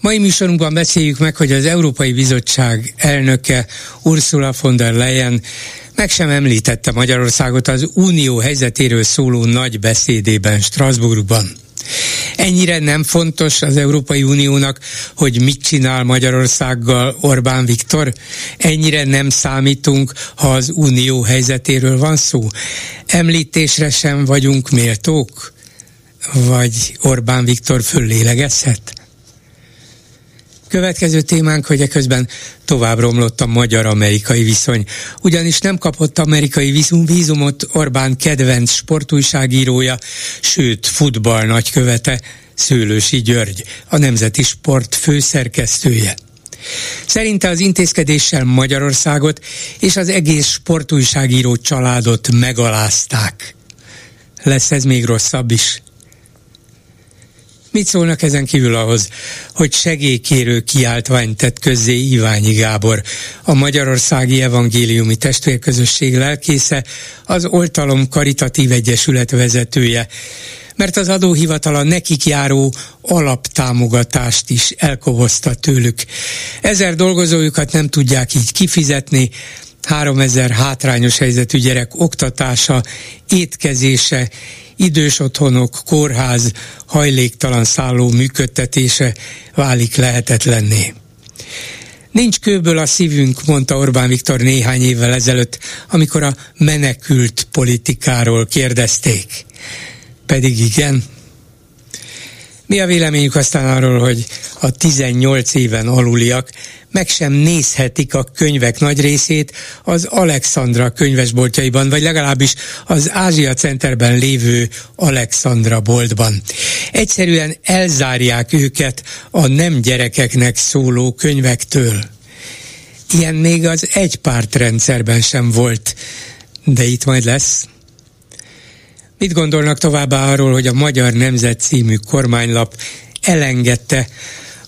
Mai műsorunkban beszéljük meg, hogy az Európai Bizottság elnöke Ursula von der Leyen meg sem említette Magyarországot az unió helyzetéről szóló nagy beszédében Strasbourgban. Ennyire nem fontos az Európai Uniónak, hogy mit csinál Magyarországgal Orbán Viktor? Ennyire nem számítunk, ha az unió helyzetéről van szó? Említésre sem vagyunk méltók? Vagy Orbán Viktor föllélegezhet? Következő témánk, hogy eközben tovább romlott a magyar-amerikai viszony. Ugyanis nem kapott amerikai vízum, vízumot Orbán kedvenc sportújságírója, sőt futball nagykövete, Szőlősi György, a Nemzeti Sport főszerkesztője. Szerinte az intézkedéssel Magyarországot és az egész sportújságíró családot megalázták. Lesz ez még rosszabb is. Mit szólnak ezen kívül ahhoz, hogy segélykérő kiáltványt tett közzé Iványi Gábor, a Magyarországi Evangéliumi Testvérközösség lelkésze, az Oltalom Karitatív Egyesület vezetője, mert az adóhivatala nekik járó alaptámogatást is elkovozta tőlük. Ezer dolgozójukat nem tudják így kifizetni, 3000 hátrányos helyzetű gyerek oktatása, étkezése, idős otthonok, kórház, hajléktalan szálló működtetése válik lehetetlenné. Nincs kőből a szívünk, mondta Orbán Viktor néhány évvel ezelőtt, amikor a menekült politikáról kérdezték. Pedig igen. Mi a véleményük aztán arról, hogy a 18 éven aluliak meg sem nézhetik a könyvek nagy részét az Alexandra könyvesboltjaiban, vagy legalábbis az Ázsia Centerben lévő Alexandra boltban. Egyszerűen elzárják őket a nem gyerekeknek szóló könyvektől. Ilyen még az egypártrendszerben sem volt, de itt majd lesz. Mit gondolnak továbbá arról, hogy a Magyar Nemzet című kormánylap elengedte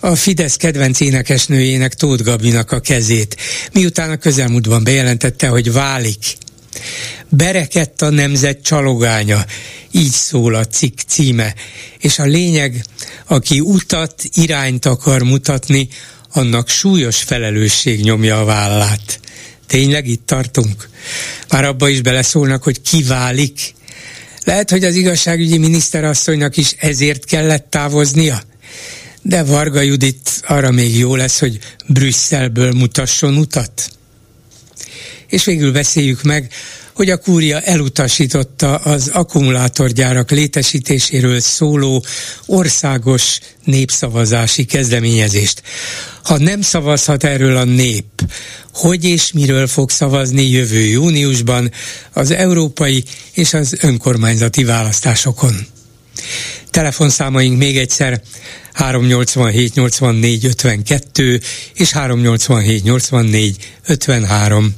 a Fidesz kedvenc énekesnőjének Tóth Gabinak a kezét, miután a közelmúltban bejelentette, hogy válik. Berekett a nemzet csalogánya, így szól a cikk címe, és a lényeg, aki utat, irányt akar mutatni, annak súlyos felelősség nyomja a vállát. Tényleg itt tartunk? Már abba is beleszólnak, hogy kiválik. Lehet, hogy az igazságügyi miniszterasszonynak is ezért kellett távoznia? de Varga Judit arra még jó lesz, hogy Brüsszelből mutasson utat. És végül beszéljük meg, hogy a kúria elutasította az akkumulátorgyárak létesítéséről szóló országos népszavazási kezdeményezést. Ha nem szavazhat erről a nép, hogy és miről fog szavazni jövő júniusban az európai és az önkormányzati választásokon. Telefonszámaink még egyszer 387 84 52 és 387 84 53.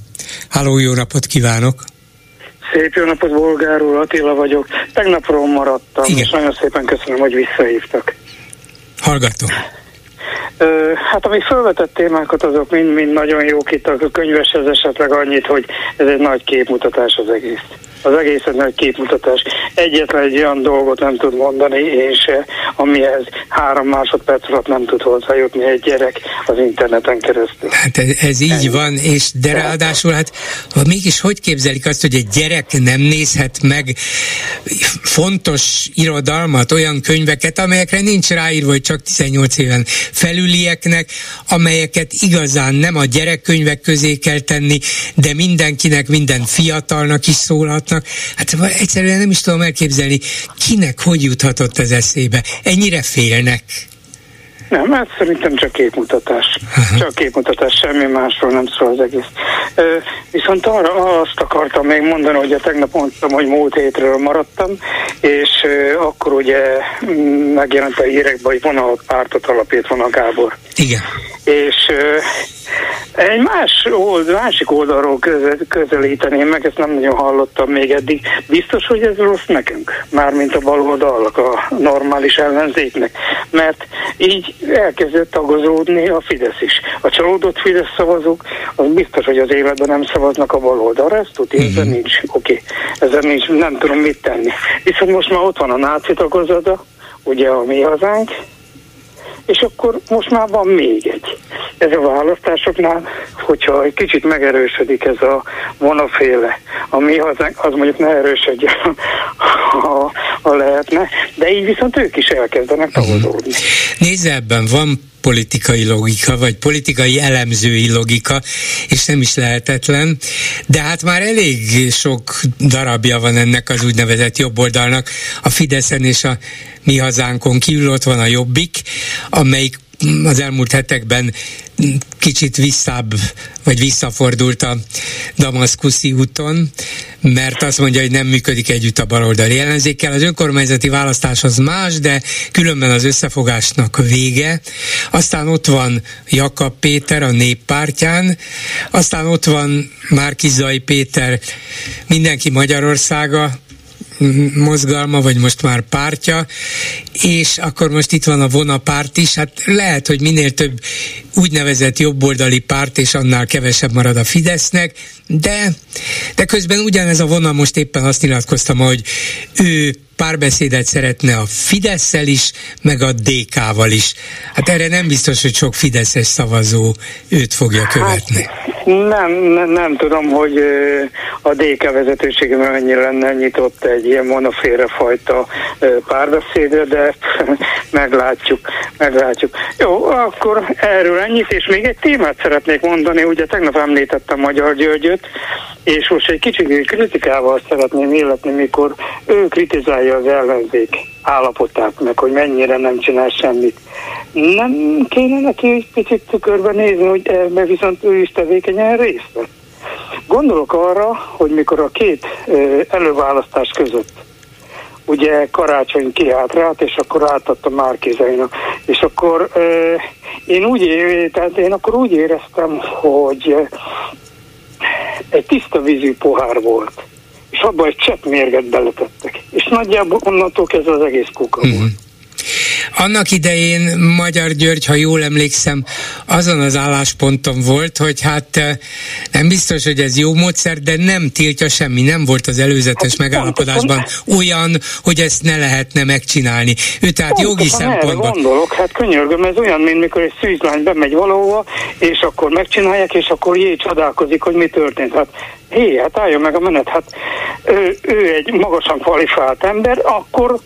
Háló, jó napot kívánok! Szép jó napot, Bolgár úr, Attila vagyok. Tegnapról maradtam, Igen. és nagyon szépen köszönöm, hogy visszahívtak. Hallgatom. Hát ami felvetett témákat, azok mind-mind nagyon jók itt a könyveshez esetleg annyit, hogy ez egy nagy képmutatás az egész az egész egy nagy képmutatás. Egyetlen egy olyan dolgot nem tud mondani, és amihez három másodperc alatt nem tud hozzájutni egy gyerek az interneten keresztül. Hát ez, ez így Ennyi. van, és de ráadásul hát mégis hogy képzelik azt, hogy egy gyerek nem nézhet meg fontos irodalmat, olyan könyveket, amelyekre nincs ráírva, hogy csak 18 éven felülieknek, amelyeket igazán nem a gyerekkönyvek közé kell tenni, de mindenkinek, minden fiatalnak is szólhatnak, mutatnak. Hát egyszerűen nem is tudom elképzelni, kinek hogy juthatott ez eszébe. Ennyire félnek. Nem, hát szerintem csak képmutatás. Csak képmutatás, semmi másról nem szól az egész. Ö, viszont arra azt akartam még mondani, hogy tegnap mondtam, hogy múlt hétről maradtam, és ö, akkor ugye megjelent a hírekben, hogy vonal pártot alapít van a Gábor. Igen. És egy más old, másik oldalról közel, közelíteném meg, ezt nem nagyon hallottam még eddig. Biztos, hogy ez rossz nekünk, mármint a baloldalak, a normális ellenzéknek, mert így elkezdett tagozódni a Fidesz is. A csalódott Fidesz szavazók, az biztos, hogy az életben nem szavaznak a baloldalra, ezt tudja, uh-huh. ezzel nincs, oké, okay. ezzel nincs, nem tudom mit tenni. Viszont most már ott van a náci tagozata, ugye a mi hazánk, és akkor most már van még egy. Ez a választásoknál, hogyha egy kicsit megerősödik ez a vonaféle, ami az, az mondjuk ne erősödjön, ha, ha lehetne, de így viszont ők is elkezdenek mhm. tagozódni. Nézd, ebben van politikai logika, vagy politikai elemzői logika, és nem is lehetetlen, de hát már elég sok darabja van ennek az úgynevezett jobboldalnak, a Fideszen és a mi hazánkon kívül ott van a Jobbik, amelyik az elmúlt hetekben kicsit visszább, vagy visszafordult a Damaszkuszi úton, mert azt mondja, hogy nem működik együtt a baloldali ellenzékkel. Az önkormányzati választás az más, de különben az összefogásnak vége. Aztán ott van Jakab Péter a néppártyán, aztán ott van Márkizai Péter, mindenki Magyarországa, mozgalma, vagy most már pártja, és akkor most itt van a vona párt is, hát lehet, hogy minél több úgynevezett jobboldali párt, és annál kevesebb marad a Fidesznek, de, de közben ugyanez a vona most éppen azt nyilatkoztam, hogy ő párbeszédet szeretne a Fideszsel is, meg a DK-val is. Hát erre nem biztos, hogy sok Fideszes szavazó őt fogja követni. Hát, nem, nem, nem tudom, hogy a DK vezetősége mennyire lenne nyitott egy ilyen monoféle fajta párbeszédre, de meglátjuk, meglátjuk. Jó, akkor erről ennyit, és még egy témát szeretnék mondani, ugye tegnap említettem Magyar Györgyöt, és most egy kicsit kritikával szeretném illetni, mikor ő kritizálja az ellenzék állapotát, meg hogy mennyire nem csinál semmit. Nem kéne neki egy picit tükörbe nézni, hogy ebbe viszont ő is tevékenyen részt vett. Gondolok arra, hogy mikor a két előválasztás között ugye karácsony rá, és akkor átadta Márkizainak. És akkor én úgy, tehát én akkor úgy éreztem, hogy egy tiszta vízű pohár volt, és abban egy csepp mérget beletettek. És nagyjából onnantól kezdve az egész kuka mm-hmm. volt. Annak idején Magyar György, ha jól emlékszem, azon az állásponton volt, hogy hát eh, nem biztos, hogy ez jó módszer, de nem tiltja semmi, nem volt az előzetes hát, megállapodásban pontosan. olyan, hogy ezt ne lehetne megcsinálni. Ő tehát pontosan jogi szempontból... gondolok, hát könyörgöm, ez olyan, mint mikor egy szűzlány bemegy valahova, és akkor megcsinálják, és akkor jé, csodálkozik, hogy mi történt. Hát hé, hát álljon meg a menet, hát ő, ő egy magasan kvalifikált ember, akkor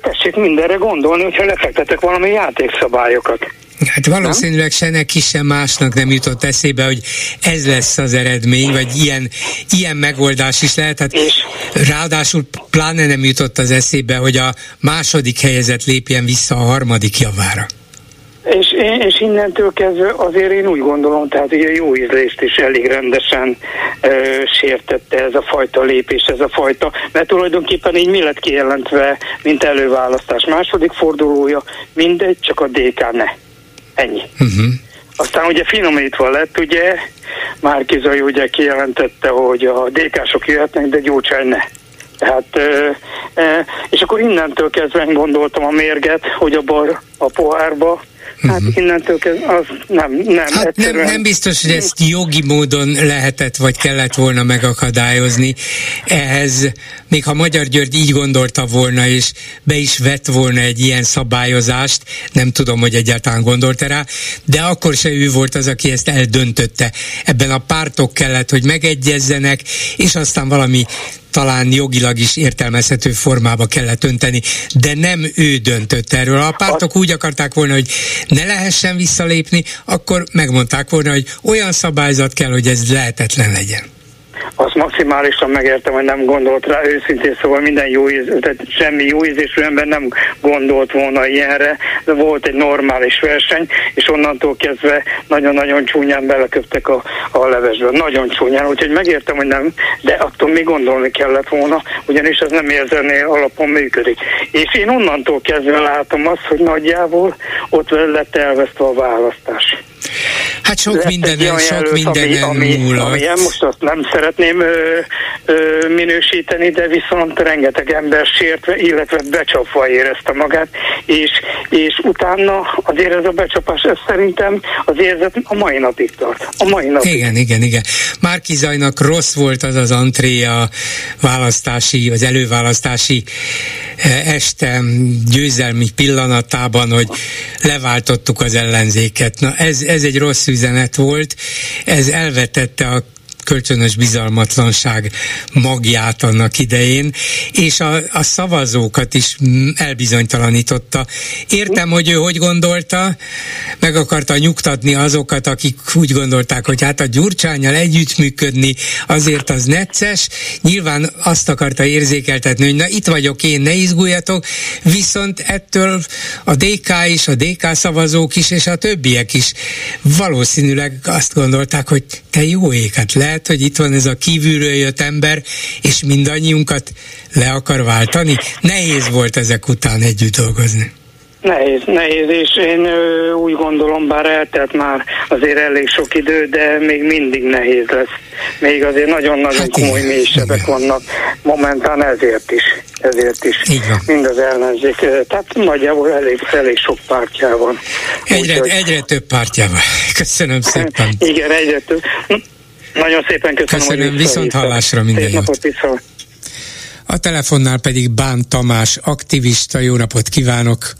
tessék mindenre gondolni, hogyha lefektetek valami játékszabályokat. Hát valószínűleg se neki, sem másnak nem jutott eszébe, hogy ez lesz az eredmény, vagy ilyen, ilyen megoldás is lehet. Hát és? ráadásul pláne nem jutott az eszébe, hogy a második helyezett lépjen vissza a harmadik javára. És, és innentől kezdve azért én úgy gondolom, tehát hogy a jó ízlést is elég rendesen ö, sértette ez a fajta lépés, ez a fajta, mert tulajdonképpen így mi lett kijelentve, mint előválasztás második fordulója, mindegy, csak a DK ne. Ennyi. Uh-huh. Aztán ugye finomítva lett, ugye, Márkizai ugye kijelentette, hogy a DK-sok jöhetnek, de Gyurcsány ne. Tehát, ö, ö, és akkor innentől kezdve gondoltam a mérget, hogy a bar a pohárba, Hát uh-huh. innentől kezdve az nem, nem. Hát nem, nem biztos, hogy ezt jogi módon lehetett vagy kellett volna megakadályozni. Ehhez, még ha Magyar György így gondolta volna, és be is vett volna egy ilyen szabályozást, nem tudom, hogy egyáltalán gondolta rá, de akkor se ő volt az, aki ezt eldöntötte. Ebben a pártok kellett, hogy megegyezzenek, és aztán valami talán jogilag is értelmezhető formába kellett önteni, de nem ő döntött erről. Ha a pártok úgy akarták volna, hogy ne lehessen visszalépni, akkor megmondták volna, hogy olyan szabályzat kell, hogy ez lehetetlen legyen. Azt maximálisan megértem, hogy nem gondolt rá, őszintén szóval minden jó íz, tehát semmi jó ízésű ember nem gondolt volna ilyenre, de volt egy normális verseny, és onnantól kezdve nagyon-nagyon csúnyán beleköptek a, a levesbe. Nagyon csúnyán, úgyhogy megértem, hogy nem, de attól még gondolni kellett volna, ugyanis ez nem érzelmi alapon működik. És én onnantól kezdve látom azt, hogy nagyjából ott lett elvesztve a választás. Hát sok minden, sok minden ami, ami, ami, most azt nem szeretném ö, ö, minősíteni, de viszont rengeteg ember sértve, illetve becsapva érezte magát, és, és utána azért ez a becsapás, ez szerintem az érzet a mai napig tart. A mai napig. Igen, igen, igen. Márki Zajnak rossz volt az az antré a választási, az előválasztási este győzelmi pillanatában, hogy leváltottuk az ellenzéket. Na ez, ez egy rossz üzenet volt, ez elvetette a kölcsönös bizalmatlanság magját annak idején, és a, a szavazókat is elbizonytalanította. Értem, hogy ő hogy gondolta, meg akarta nyugtatni azokat, akik úgy gondolták, hogy hát a Gyurcsányjal együttműködni azért az necces, nyilván azt akarta érzékeltetni, hogy na itt vagyok én, ne izguljatok, viszont ettől a DK is, a DK szavazók is, és a többiek is valószínűleg azt gondolták, hogy te jó éket lehet, lehet, hogy itt van ez a kívülről jött ember, és mindannyiunkat le akar váltani? Nehéz volt ezek után együtt dolgozni. Nehéz, nehéz, és én ö, úgy gondolom, bár eltelt már azért elég sok idő, de még mindig nehéz lesz. Még azért nagyon-nagyon hát komoly mélysebek vannak momentán ezért is. Ezért is. Mind az ellenzék. Tehát nagyjából elég, elég sok pártja van. Egyre, Úgy, egyre több pártja van. Köszönöm szépen. Igen, egyre több. Nagyon szépen köszönöm, köszönöm viszont hallásra minden jót. A telefonnál pedig Bán Tamás, aktivista, jó napot kívánok!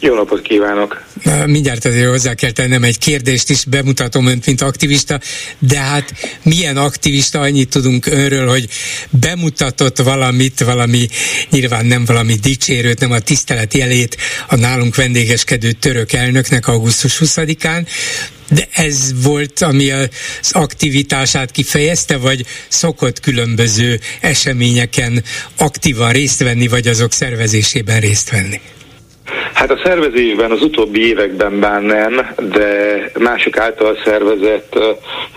Jó napot kívánok! Mindjárt azért hozzá kell tennem egy kérdést is, bemutatom önt, mint aktivista, de hát milyen aktivista, annyit tudunk önről, hogy bemutatott valamit, valami, nyilván nem valami dicsérőt, nem a tisztelet jelét a nálunk vendégeskedő török elnöknek augusztus 20-án, de ez volt, ami az aktivitását kifejezte, vagy szokott különböző eseményeken aktívan részt venni, vagy azok szervezésében részt venni? Hát a szervezésben az utóbbi években már nem, de mások által szervezett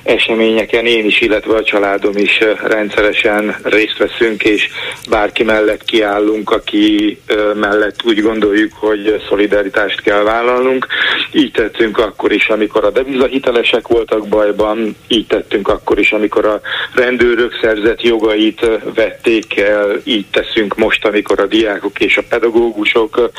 eseményeken én is, illetve a családom is rendszeresen részt veszünk, és bárki mellett kiállunk, aki mellett úgy gondoljuk, hogy szolidaritást kell vállalnunk. Így tettünk akkor is, amikor a devizahitelesek voltak bajban, így tettünk akkor is, amikor a rendőrök szerzett jogait vették el, így teszünk most, amikor a diákok és a pedagógusok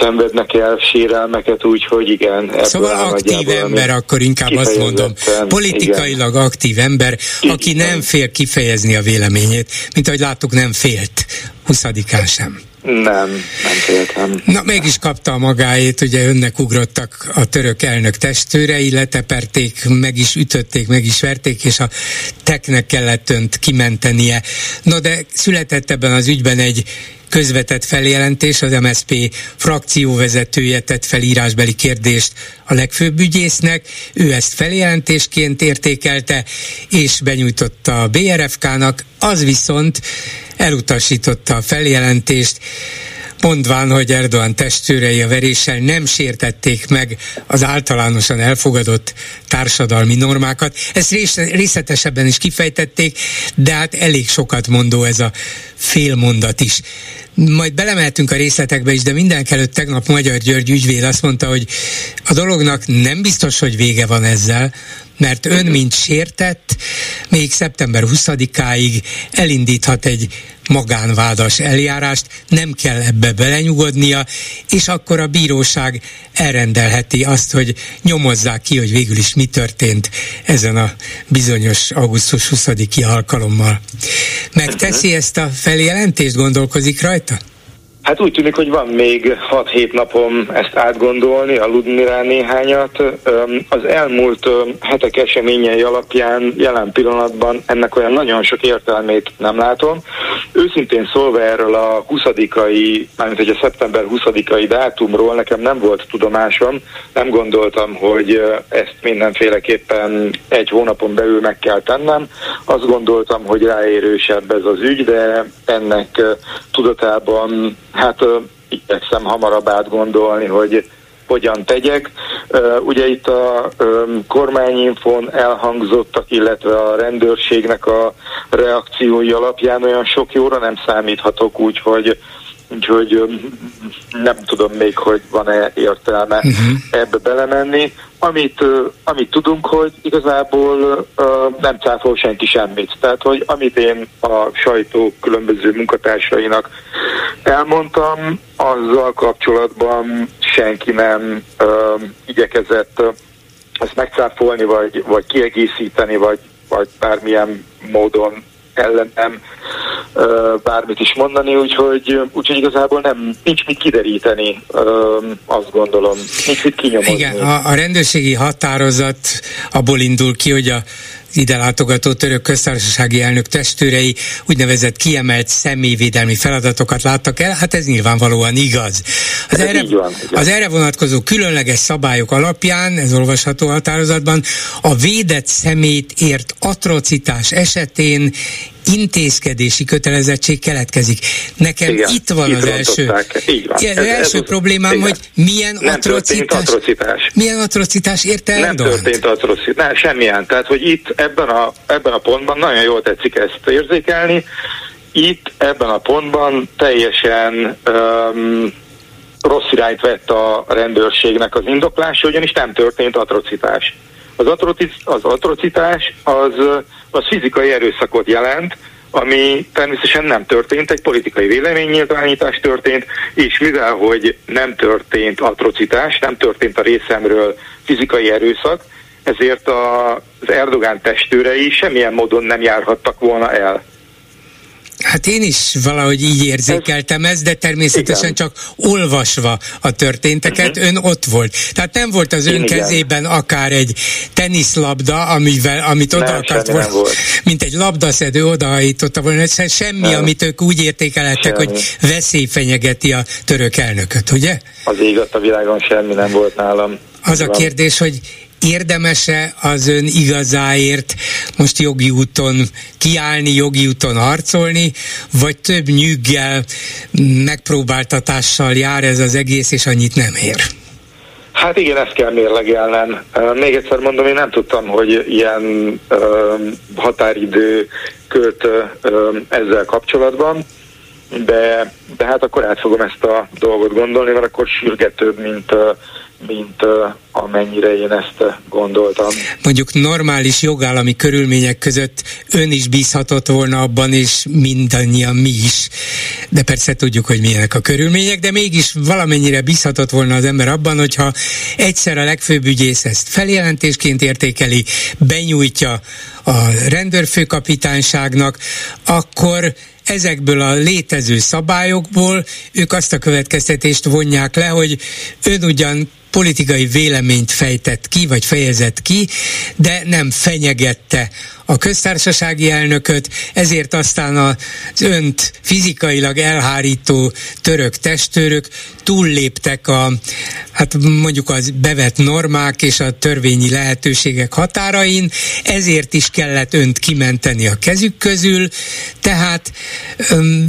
szenvednek el sérelmeket, úgyhogy igen. Szóval aktív ember, akkor inkább azt mondom, politikailag igen. aktív ember, aki nem fél kifejezni a véleményét, mint ahogy láttuk, nem félt 20-án sem. Nem, nem féltem. Na, mégis kapta a magáét, ugye önnek ugrottak a török elnök testőrei, leteperték, meg is ütötték, meg is verték, és a teknek kellett önt kimentenie. No, de született ebben az ügyben egy közvetett feljelentés, az MSP frakcióvezetője tett fel írásbeli kérdést a legfőbb ügyésznek, ő ezt feljelentésként értékelte, és benyújtotta a BRFK-nak, az viszont elutasította a feljelentést, mondván, hogy Erdoğan testőrei a veréssel nem sértették meg az általánosan elfogadott társadalmi normákat. Ezt részletesebben is kifejtették, de hát elég sokat mondó ez a félmondat is. Majd belemeltünk a részletekbe is, de mindenek előtt tegnap Magyar György ügyvéd azt mondta, hogy a dolognak nem biztos, hogy vége van ezzel, mert ön, mint sértett, még szeptember 20-áig elindíthat egy magánvádas eljárást, nem kell ebbe belenyugodnia, és akkor a bíróság elrendelheti azt, hogy nyomozzák ki, hogy végül is mi történt ezen a bizonyos augusztus 20-i alkalommal. Megteszi ezt a feljelentést, gondolkozik rajta? Hát úgy tűnik, hogy van még 6-7 napom ezt átgondolni, aludni rá néhányat. Az elmúlt hetek eseményei alapján jelen pillanatban ennek olyan nagyon sok értelmét nem látom. őszintén szólva erről a 20-ai, mármint hogy a szeptember 20-ai dátumról nekem nem volt tudomásom, nem gondoltam, hogy ezt mindenféleképpen egy hónapon belül meg kell tennem. Azt gondoltam, hogy ráérősebb ez az ügy, de ennek tudatában hát igyekszem hamarabb átgondolni, hogy hogyan tegyek. Ugye itt a kormányinfon elhangzottak, illetve a rendőrségnek a reakciói alapján olyan sok jóra nem számíthatok, úgyhogy úgyhogy nem tudom még, hogy van-e értelme uh-huh. ebbe belemenni. Amit, amit tudunk, hogy igazából nem cáfol senki semmit. Tehát, hogy amit én a sajtó különböző munkatársainak elmondtam, azzal kapcsolatban senki nem igyekezett ezt megcáfolni, vagy, vagy kiegészíteni, vagy, vagy bármilyen módon ellenem bármit is mondani, úgyhogy, úgyhogy igazából nem, nincs mit kideríteni, azt gondolom, nincs mit kinyomozni. Igen, a, a rendőrségi határozat abból indul ki, hogy a ide látogató török köztársasági elnök testőrei úgynevezett kiemelt személyvédelmi feladatokat láttak el, hát ez nyilvánvalóan igaz. Az, erre, van, az erre vonatkozó különleges szabályok alapján, ez olvasható határozatban, a védett szemét ért atrocitás esetén intézkedési kötelezettség keletkezik. Nekem igen, itt van az első, Így van. az ez, első ez problémám, igen. hogy milyen nem atrocitás, atrocitás. Milyen atrocitás érte? Nem történt atrocitás, nem, semmilyen. Tehát, hogy itt ebben a, ebben a pontban nagyon jól tetszik ezt érzékelni, itt ebben a pontban teljesen um, rossz irányt vett a rendőrségnek az indoklása, ugyanis nem történt atrocitás. Az, atroci- az atrocitás az, az fizikai erőszakot jelent, ami természetesen nem történt, egy politikai véleménynyilvánítás történt, és mivel, hogy nem történt atrocitás, nem történt a részemről fizikai erőszak, ezért az Erdogán testőrei semmilyen módon nem járhattak volna el. Hát én is valahogy így érzékeltem ezt, de természetesen Igen. csak olvasva a történteket, uh-huh. ön ott volt. Tehát nem volt az ön Igen. kezében akár egy teniszlabda, amivel, amit oda nem, akart volna, volt. mint egy labdaszedő odahajította volna, semmi, nem. amit ők úgy értékelhettek, semmi. hogy veszély fenyegeti a török elnököt, ugye? Az ég a világon semmi nem volt nálam. Az a kérdés, hogy érdemese az ön igazáért most jogi úton kiállni, jogi úton harcolni, vagy több nyüggel, megpróbáltatással jár ez az egész, és annyit nem ér? Hát igen, ezt kell mérlegelnem. Még egyszer mondom, én nem tudtam, hogy ilyen határidő költ ezzel kapcsolatban, de, de hát akkor át fogom ezt a dolgot gondolni, mert akkor sürgetőbb, mint mint amennyire én ezt gondoltam. Mondjuk normális jogállami körülmények között ön is bízhatott volna abban, és mindannyian mi is. De persze tudjuk, hogy milyenek a körülmények, de mégis valamennyire bízhatott volna az ember abban, hogyha egyszer a legfőbb ügyész ezt feljelentésként értékeli, benyújtja a rendőrfőkapitányságnak, akkor ezekből a létező szabályokból ők azt a következtetést vonják le, hogy ön ugyan politikai véleményt fejtett ki, vagy fejezett ki, de nem fenyegette a köztársasági elnököt, ezért aztán az önt fizikailag elhárító török testőrök túlléptek a, hát mondjuk az bevett normák és a törvényi lehetőségek határain, ezért is kellett önt kimenteni a kezük közül, tehát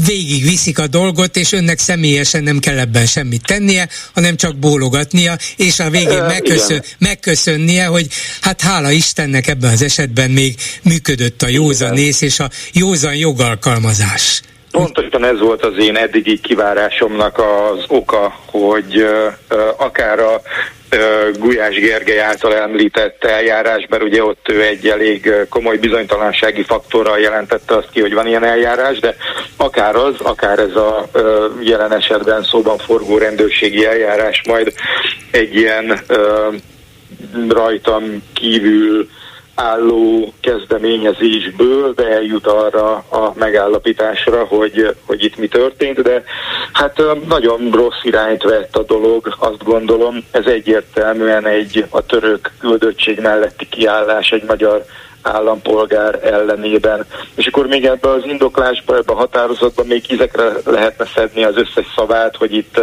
végig viszik a dolgot, és önnek személyesen nem kell ebben semmit tennie, hanem csak bólogatnia, és a végén megköszön, megköszönnie, hogy hát hála Istennek ebben az esetben még működött a józanész és a józan jogalkalmazás. Pontosan ez volt az én eddigi kivárásomnak az oka, hogy akár a Gulyás Gergely által említett eljárásban, ugye ott ő egy elég komoly bizonytalansági faktorral jelentette azt ki, hogy van ilyen eljárás, de akár az, akár ez a jelen esetben szóban forgó rendőrségi eljárás majd egy ilyen rajtam kívül álló kezdeményezésből, de eljut arra a megállapításra, hogy, hogy itt mi történt, de hát nagyon rossz irányt vett a dolog, azt gondolom. Ez egyértelműen egy a török küldöttség melletti kiállás egy magyar állampolgár ellenében. És akkor még ebbe az indoklásba, ebbe a határozatban még izekre lehetne szedni az összes szavát, hogy itt,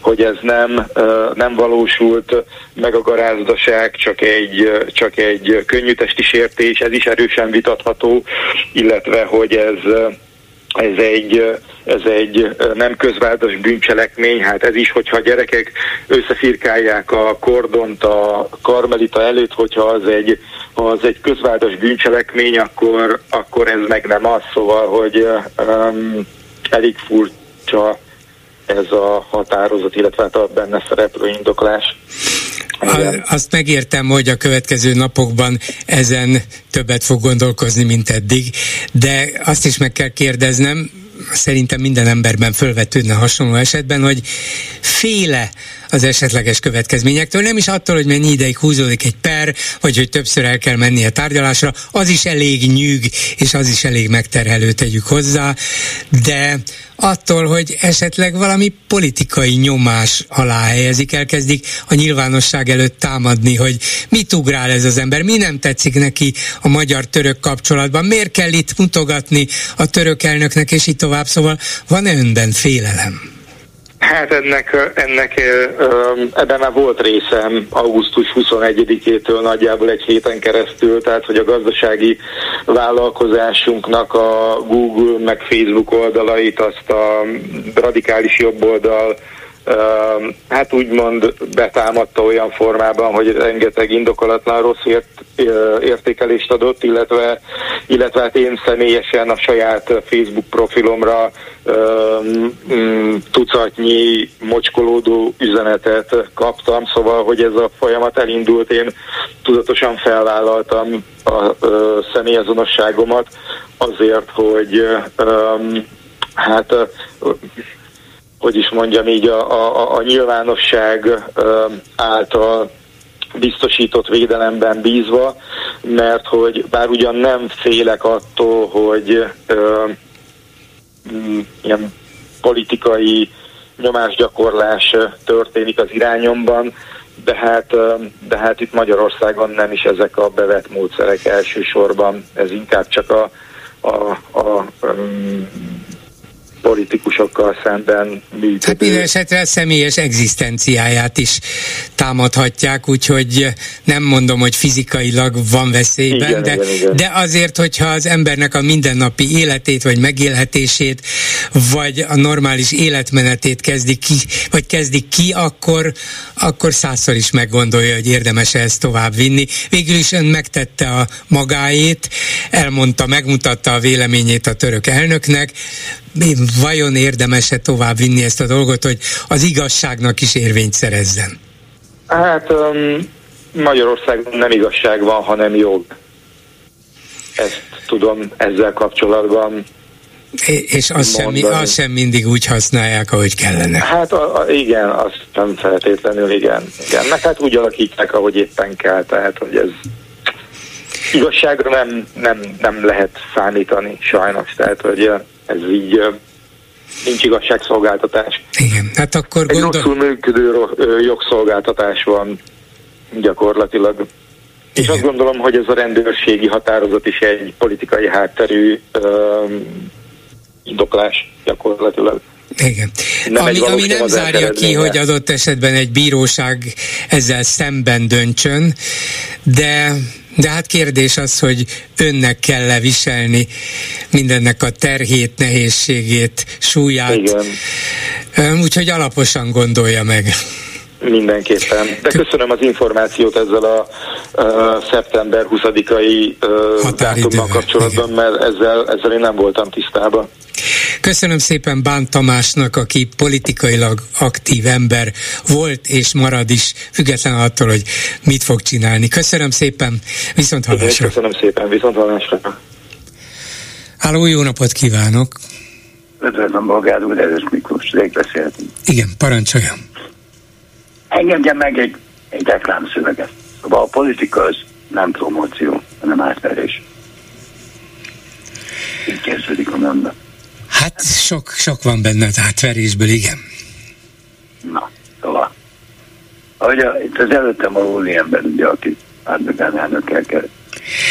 hogy ez nem, nem valósult meg a garázdaság, csak egy, csak egy könnyű testi sértés, ez is erősen vitatható, illetve hogy ez ez egy, ez egy nem közvádos bűncselekmény, hát ez is, hogyha a gyerekek összefirkálják a kordont a karmelita előtt, hogyha az egy, az egy közvádos bűncselekmény, akkor, akkor ez meg nem az, szóval, hogy um, elég furcsa ez a határozat, illetve hát a benne szereplő indoklás. Azt megértem, hogy a következő napokban ezen többet fog gondolkozni, mint eddig, de azt is meg kell kérdeznem, szerintem minden emberben fölvetődne hasonló esetben, hogy féle az esetleges következményektől, nem is attól, hogy mennyi ideig húzódik egy per, vagy hogy többször el kell menni a tárgyalásra, az is elég nyűg, és az is elég megterhelő tegyük hozzá, de attól, hogy esetleg valami politikai nyomás alá helyezik, elkezdik a nyilvánosság előtt támadni, hogy mit ugrál ez az ember, mi nem tetszik neki a magyar-török kapcsolatban, miért kell itt mutogatni a török elnöknek, és így tovább. Szóval van-e önben félelem? Hát ennek, ennek ebben már volt részem augusztus 21-től nagyjából egy héten keresztül, tehát hogy a gazdasági vállalkozásunknak a Google meg Facebook oldalait azt a radikális jobboldal hát úgymond betámadta olyan formában, hogy rengeteg indokolatlan rossz ért, értékelést adott, illetve, illetve hát én személyesen a saját Facebook profilomra um, tucatnyi mocskolódó üzenetet kaptam, szóval, hogy ez a folyamat elindult, én tudatosan felvállaltam a, személyazonosságomat azért, hogy hát hogy is mondjam így, a, a, a nyilvánosság által biztosított védelemben bízva, mert hogy bár ugyan nem félek attól, hogy ö, ilyen politikai nyomásgyakorlás történik az irányomban, de hát, de hát itt Magyarországon nem is ezek a bevett módszerek elsősorban, ez inkább csak a, a, a, a politikusokkal szemben működő. Hát minden esetre személyes egzisztenciáját is támadhatják, úgyhogy nem mondom, hogy fizikailag van veszélyben, igen, de, igen, igen. de azért, hogyha az embernek a mindennapi életét, vagy megélhetését, vagy a normális életmenetét kezdik ki, vagy kezdik ki, akkor, akkor százszor is meggondolja, hogy érdemes ezt tovább vinni. Végül is ön megtette a magáét, elmondta, megmutatta a véleményét a török elnöknek, vajon érdemes-e tovább vinni ezt a dolgot, hogy az igazságnak is érvényt szerezzen? Hát um, Magyarországon nem igazság van, hanem jog. Ezt tudom ezzel kapcsolatban és azt sem, azt sem mindig úgy használják, ahogy kellene. Hát a, a, igen, azt nem feltétlenül, igen. igen. Meg hát úgy alakítják, ahogy éppen kell, tehát hogy ez igazságra nem, nem, nem lehet számítani sajnos, tehát hogy ez így nincs igazságszolgáltatás. Igen, hát akkor Egy gondol... rosszul működő jogszolgáltatás van gyakorlatilag. Igen. És azt gondolom, hogy ez a rendőrségi határozat is egy politikai hátterű um, indoklás gyakorlatilag. Igen. Nem ami, ami nem zárja ki, hogy adott esetben egy bíróság ezzel szemben döntsön, de de hát kérdés az, hogy önnek kell leviselni mindennek a terhét, nehézségét, súlyát. Igen. Úgyhogy alaposan gondolja meg. Mindenképpen. De köszönöm az információt ezzel a, a szeptember 20-ai dátummal kapcsolatban, Igen. mert ezzel, ezzel én nem voltam tisztában. Köszönöm szépen Bán Tamásnak, aki politikailag aktív ember volt és marad is, független attól, hogy mit fog csinálni. Köszönöm szépen, viszont hallásra. Köszönöm szépen, viszont hallásra. Háló, jó napot kívánok! Üdvözlöm, Bolgár úr, Miklós, rég beszéltünk. Igen, parancsoljon. Engedjen meg egy, egy reklámszöveget. Szóval a politika az nem promóció, hanem átverés. Így kezdődik a mondat. Hát sok, sok van benne az átverésből, igen. Na, szóval. Ahogy a, itt az előttem a ember, ugye, aki Erdogán elnökkel kell.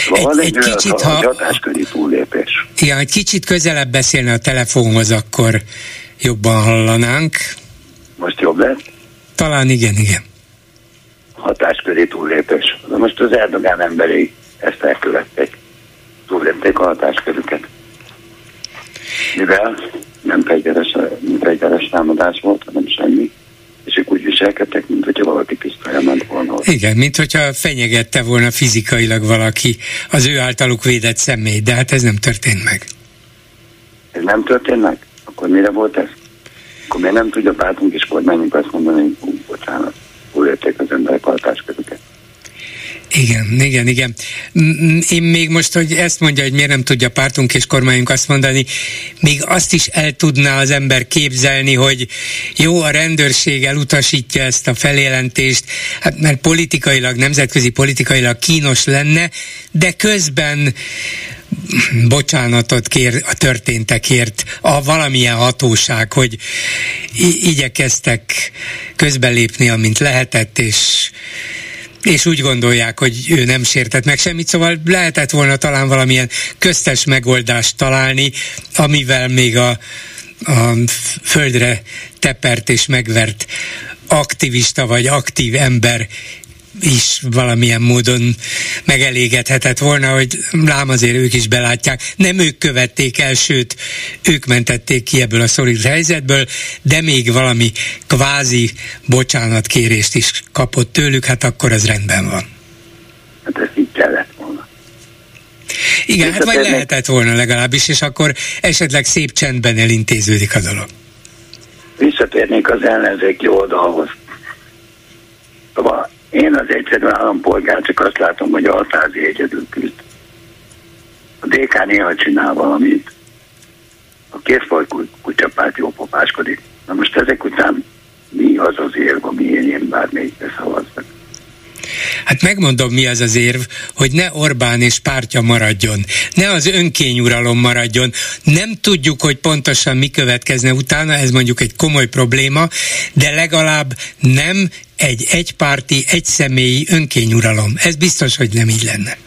Van egy, egy, egy kicsit, ha... Hatásköri túllépés. Igen, egy kicsit közelebb beszélne a telefonhoz, akkor jobban hallanánk. Most jobb lesz? Talán igen, igen. Hatásköri túllépés. De most az Erdogán emberei ezt elkövették. Túllépték a hatáskörüket. Mivel nem fegyveres, fegyveres támadás volt, hanem semmi és ők úgy viselkedtek, mint hogyha valaki pisztolya ment volna. Igen, mint hogyha fenyegette volna fizikailag valaki az ő általuk védett személy, de hát ez nem történt meg. Ez nem történt meg? Akkor mire volt ez? Akkor miért nem tudja pártunk és kormányunk azt mondani, hogy bocsánat, úr az emberek hatáskörüket? Igen, igen, igen. Én még most, hogy ezt mondja, hogy miért nem tudja pártunk és kormányunk azt mondani, még azt is el tudná az ember képzelni, hogy jó, a rendőrség elutasítja ezt a feljelentést, hát mert politikailag, nemzetközi politikailag kínos lenne, de közben bocsánatot kér a történtekért a valamilyen hatóság, hogy igyekeztek közbelépni, amint lehetett, és és úgy gondolják, hogy ő nem sértett meg semmit, szóval lehetett volna talán valamilyen köztes megoldást találni, amivel még a, a földre tepert és megvert aktivista vagy aktív ember is valamilyen módon megelégedhetett volna, hogy lám azért ők is belátják. Nem ők követték el, sőt, ők mentették ki ebből a szorít helyzetből, de még valami kvázi bocsánatkérést is kapott tőlük, hát akkor az rendben van. Hát ez így kellett volna. Igen, hát vagy lehetett volna legalábbis, és akkor esetleg szép csendben elintéződik a dolog. Visszatérnék az ellenzéki oldalhoz. Szóval én az egyszerű állampolgár csak azt látom, hogy Altázi egyedül küzd. A DK néha csinál valamit. A készfaj kutyapárt jó popáskodik. Na most ezek után mi az az érv, ami én, én bármelyikre szavaznak? Hát megmondom, mi az az érv, hogy ne Orbán és pártja maradjon, ne az önkényuralom maradjon. Nem tudjuk, hogy pontosan mi következne utána, ez mondjuk egy komoly probléma, de legalább nem egy egypárti, egyszemélyi önkényuralom. Ez biztos, hogy nem így lenne.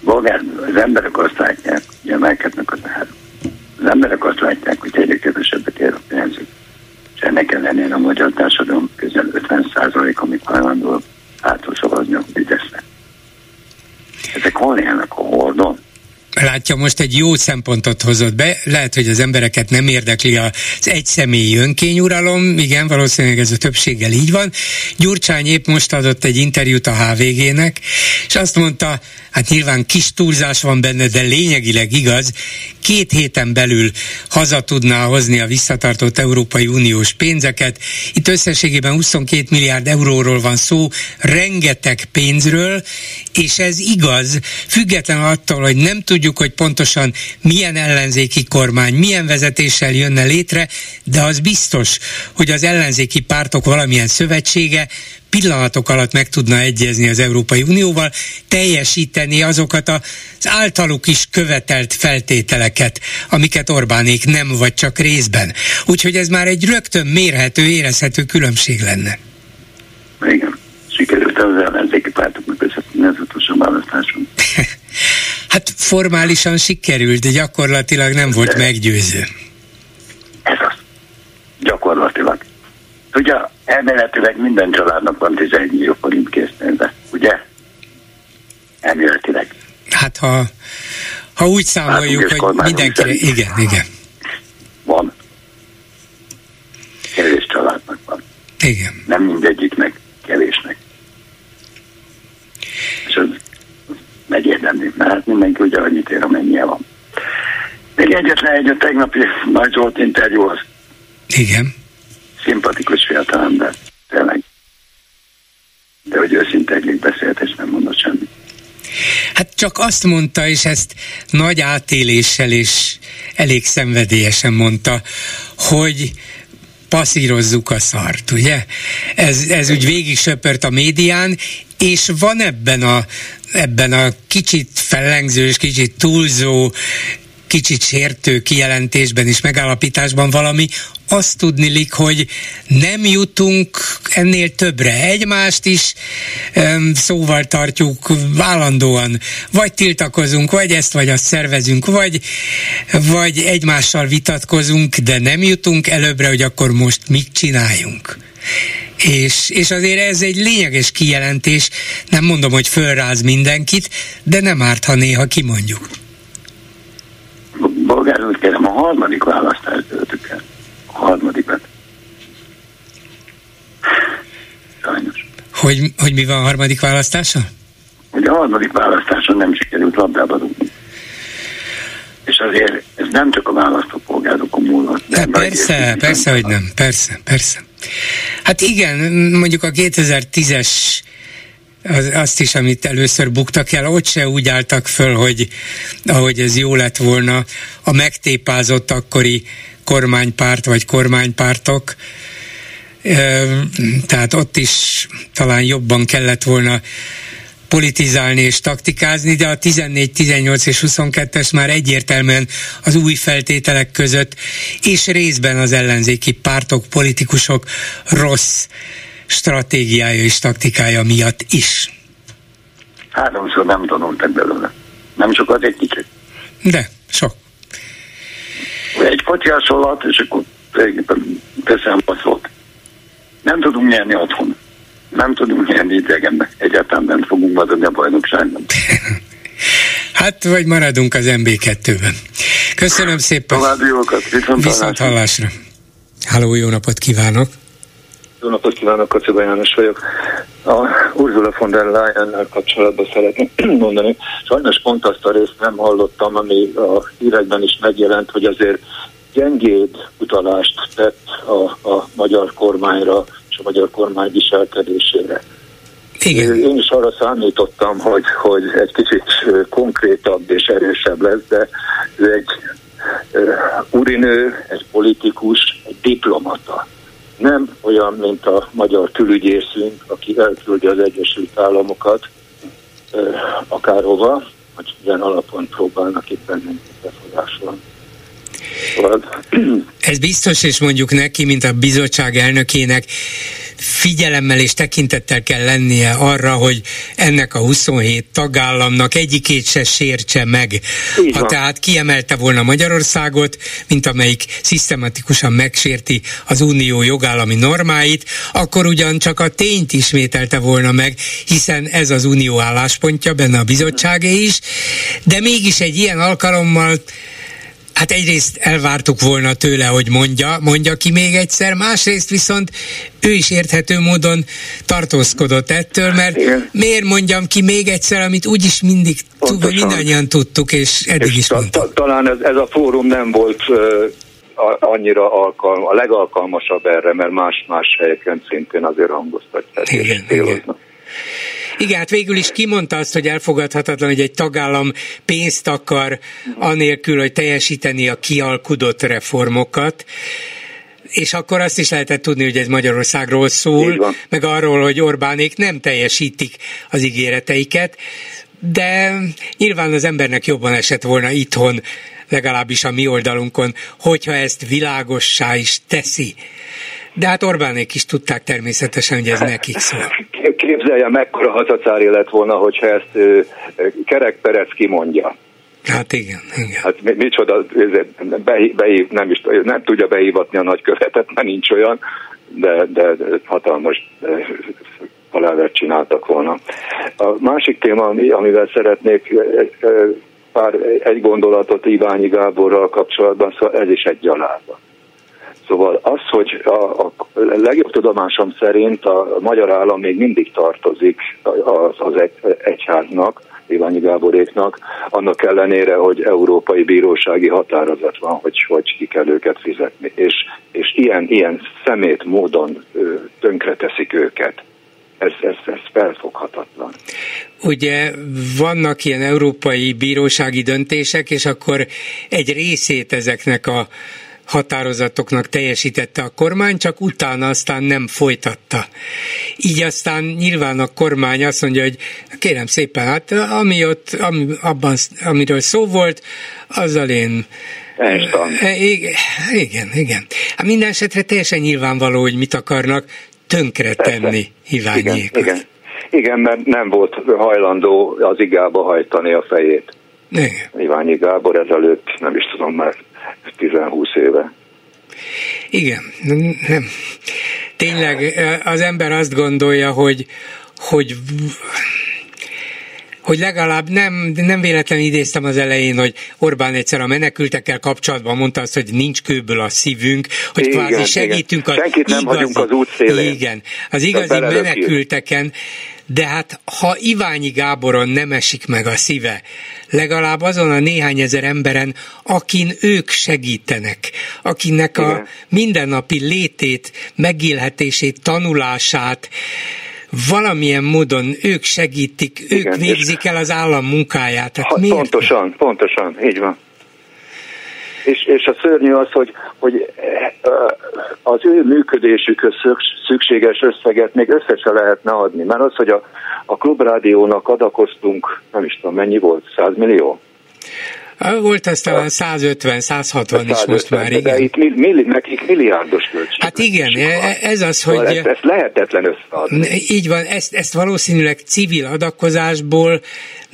Bolgár, az emberek azt látják, hogy emelkednek az árak. Az emberek azt látják, hogy egyre kevesebbet ér a pénzük. És ennek ellenére a magyar társadalom közel 50 százalék, amik hajlandó átszavazni a Fidesznek. Ezek hol élnek a hordon? Látja, most egy jó szempontot hozott be, lehet, hogy az embereket nem érdekli az egyszemélyi önkényuralom, igen, valószínűleg ez a többséggel így van. Gyurcsány épp most adott egy interjút a HVG-nek, és azt mondta, hát nyilván kis túlzás van benne, de lényegileg igaz, két héten belül haza tudná hozni a visszatartott Európai Uniós pénzeket. Itt összességében 22 milliárd euróról van szó, rengeteg pénzről, és ez igaz, független attól, hogy nem tudjuk, hogy pontosan milyen ellenzéki kormány, milyen vezetéssel jönne létre, de az biztos, hogy az ellenzéki pártok valamilyen szövetsége pillanatok alatt meg tudna egyezni az Európai Unióval, teljesíteni azokat az általuk is követelt feltételeket, amiket Orbánék nem vagy csak részben. Úgyhogy ez már egy rögtön mérhető, érezhető különbség lenne. Igen, sikerült az ellenzéki pártoknak utolsó választáson. Hát formálisan sikerült, de gyakorlatilag nem volt meggyőző. Ez az. Gyakorlatilag. Ugye elméletileg minden családnak van 11 millió forint készpénze, ugye? Elméletileg. Hát ha, ha úgy számoljuk, hogy mindenkire, igen, igen. Van. Kevés családnak van. Igen. Nem mindegyiknek, kevésnek. És az, az megérdemli, mert hát mindenki ugye annyit ér, amennyien van. Még egyetlen egy a tegnapi Nagy Zsolt interjú az. Igen szimpatikus fiatalember, tényleg. De hogy őszintén beszélt, és nem mondott semmit. Hát csak azt mondta, és ezt nagy átéléssel és elég szenvedélyesen mondta, hogy passzírozzuk a szart, ugye? Ez, ez úgy végig söpört a médián, és van ebben a, ebben a kicsit fellengzős, kicsit túlzó, kicsit sértő kijelentésben és megállapításban valami, azt tudnilik, hogy nem jutunk ennél többre. Egymást is um, szóval tartjuk vállandóan. Vagy tiltakozunk, vagy ezt vagy azt szervezünk, vagy, vagy egymással vitatkozunk, de nem jutunk előbbre, hogy akkor most mit csináljunk. És, és azért ez egy lényeges kijelentés, nem mondom, hogy fölráz mindenkit, de nem árt, ha néha kimondjuk. Bolgár úr, kérem, a harmadik választást töltük el. A harmadikat. Sajnos. Hogy, hogy mi van a harmadik választása? Hogy a harmadik választáson nem sikerült labdába dugni. És azért ez nem csak a választópolgárokon múlott. De persze, persze, hogy nem. Persze, persze. Hát igen, mondjuk a 2010-es az, azt is, amit először buktak el, ott se úgy álltak föl, hogy ahogy ez jó lett volna a megtépázott akkori kormánypárt vagy kormánypártok. Tehát ott is talán jobban kellett volna politizálni és taktikázni, de a 14, 18 és 22-es már egyértelműen az új feltételek között, és részben az ellenzéki pártok, politikusok rossz stratégiája és taktikája miatt is. Háromszor nem tanultak belőle. Nem sokat, egy kicsit. De, sok. Egy kocsiásolat, és akkor teszem a szót. Nem tudunk nyerni otthon nem tudunk nyerni idegenbe. Egyáltalán nem fogunk maradni a bajnokságban. Hát, vagy maradunk az MB2-ben. Köszönöm szépen. További jókat. Viszont, Viszont hallásra. Háló, jó napot kívánok. Jó napot kívánok, Kocsiba János vagyok. A Ursula von der leyen kapcsolatban szeretném mondani. Sajnos pont azt a részt nem hallottam, ami a hírekben is megjelent, hogy azért gyengéd utalást tett a, a magyar kormányra és a magyar kormány viselkedésére. Igen. Én is arra számítottam, hogy, hogy egy kicsit konkrétabb és erősebb lesz, de ő egy urinő, egy politikus, egy diplomata. Nem olyan, mint a magyar külügyészünk, aki elküldi az Egyesült Államokat akárhova, hogy ilyen alapon próbálnak itt bennünket befolyásolni. Ez biztos, és mondjuk neki, mint a bizottság elnökének figyelemmel és tekintettel kell lennie arra, hogy ennek a 27 tagállamnak egyikét se sértse meg. Ha tehát kiemelte volna Magyarországot, mint amelyik szisztematikusan megsérti az unió jogállami normáit, akkor ugyancsak a tényt ismételte volna meg, hiszen ez az unió álláspontja, benne a bizottságé is, de mégis egy ilyen alkalommal Hát egyrészt elvártuk volna tőle, hogy mondja, mondja ki még egyszer, másrészt viszont ő is érthető módon tartózkodott ettől, mert Igen. miért mondjam ki még egyszer, amit úgyis mindig Pontosan. mindannyian tudtuk, és eddig és is ta. Ta, talán ez, ez a fórum nem volt uh, annyira alkalm, a legalkalmasabb erre, mert más-más helyeken szintén azért hangoztatják igen, és igen. Igen, hát végül is kimondta azt, hogy elfogadhatatlan, hogy egy tagállam pénzt akar anélkül, hogy teljesíteni a kialkudott reformokat. És akkor azt is lehetett tudni, hogy ez Magyarországról szól, meg arról, hogy Orbánék nem teljesítik az ígéreteiket, de nyilván az embernek jobban esett volna itthon, legalábbis a mi oldalunkon, hogyha ezt világossá is teszi. De hát Orbánék is tudták természetesen, hogy ez nekik szól. Képzelje, mekkora hazacári lett volna, hogyha ezt Kerek Perec kimondja. Hát igen, igen. Hát micsoda, behív, nem, is, nem tudja behívatni a nagykövetet, mert nincs olyan, de, de hatalmas halálvert csináltak volna. A másik téma, amivel szeretnék pár egy gondolatot Iványi Gáborral kapcsolatban, szóval ez is egy gyalázat. Szóval az, hogy a, a legjobb tudomásom szerint a magyar állam még mindig tartozik az, az egy, egyháznak, Iványi Gáboréknak, annak ellenére, hogy európai bírósági határozat van, hogy, hogy ki kell őket fizetni. És, és ilyen, ilyen szemét módon tönkreteszik őket. Ez, ez, ez felfoghatatlan. Ugye vannak ilyen európai bírósági döntések, és akkor egy részét ezeknek a határozatoknak teljesítette a kormány, csak utána aztán nem folytatta. Így aztán nyilván a kormány azt mondja, hogy kérem szépen, hát ami ott, ami, abban, amiről szó volt, azzal én Einstein. E, igen, igen. igen. Hát minden esetre teljesen nyilvánvaló, hogy mit akarnak tönkre tenni Iványékot. Igen, igen. igen, mert nem volt hajlandó az igába hajtani a fejét. Igen. Iványi Gábor ezelőtt, nem is tudom már, 10-20 éve. Igen, nem. Tényleg az ember azt gondolja, hogy, hogy hogy legalább nem, nem véletlenül idéztem az elején, hogy Orbán egyszer a menekültekkel kapcsolatban mondta azt, hogy nincs kőből a szívünk, hogy igen, kvázi segítünk igen. Senkit nem igazi, az út szélén. Igen, az igazi menekülteken, de hát ha Iványi Gáboron nem esik meg a szíve, legalább azon a néhány ezer emberen, akin ők segítenek, akinek Igen. a mindennapi létét, megélhetését, tanulását, valamilyen módon ők segítik, ők Igen, végzik el az állam munkáját. Tehát ha, miért? Pontosan, pontosan, így van. És, és a szörnyű az, hogy, hogy az ő működésükhöz szükséges összeget még össze se lehetne adni. Mert az, hogy a, a klubrádiónak adakoztunk, nem is tudom mennyi volt, 100 millió? Volt ez talán 150, 160 is most már, igen. De itt milli, nekik milliárdos költség. Hát igen, e- ez az, hogy... Szóval ezt, ezt lehetetlen összeadni. Így van, ezt, ezt valószínűleg civil adakozásból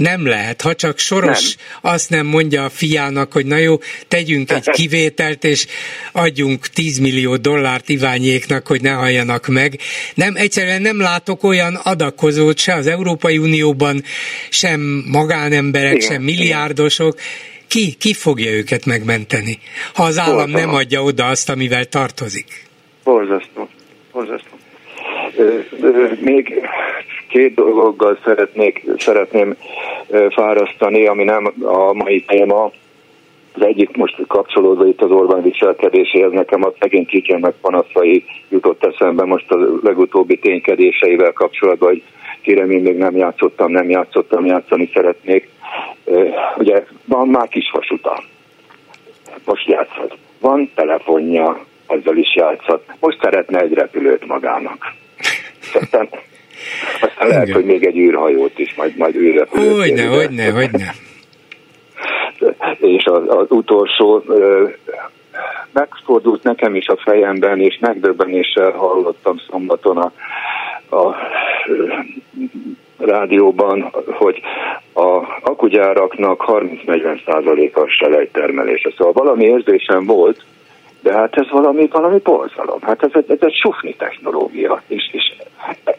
nem lehet. Ha csak Soros nem. azt nem mondja a fiának, hogy na jó, tegyünk egy kivételt, és adjunk 10 millió dollárt Iványéknak, hogy ne halljanak meg. Nem, egyszerűen nem látok olyan adakozót se az Európai Unióban, sem magánemberek, igen, sem milliárdosok, ki, ki fogja őket megmenteni, ha az állam Borzalom. nem adja oda azt, amivel tartozik? Borzasztó. Borzasztó. Még két dologgal szeretnék, szeretném fárasztani, ami nem a mai téma. Az egyik most kapcsolódva itt az Orbán viselkedéséhez, nekem a szegény meg panaszai jutott eszembe most a legutóbbi ténykedéseivel kapcsolatban, hogy kérem, én még nem játszottam, nem játszottam, játszani szeretnék. Ugye van már kis vasuta, most játszhat. Van telefonja, azzal is játszhat. Most szeretne egy repülőt magának. Aztán, aztán lehet, hogy még egy űrhajót is, majd, majd űrrepülőt. Hogyne, hogyne, hogyne. És az, az utolsó megfordult nekem is a fejemben, és megdöbbenéssel hallottam szombaton a, a rádióban, hogy a akugyáraknak 30-40 százaléka selejtermelése. Szóval valami érzésem volt, de hát ez valami, valami borzalom. Hát ez, ez egy sufni technológia, és, és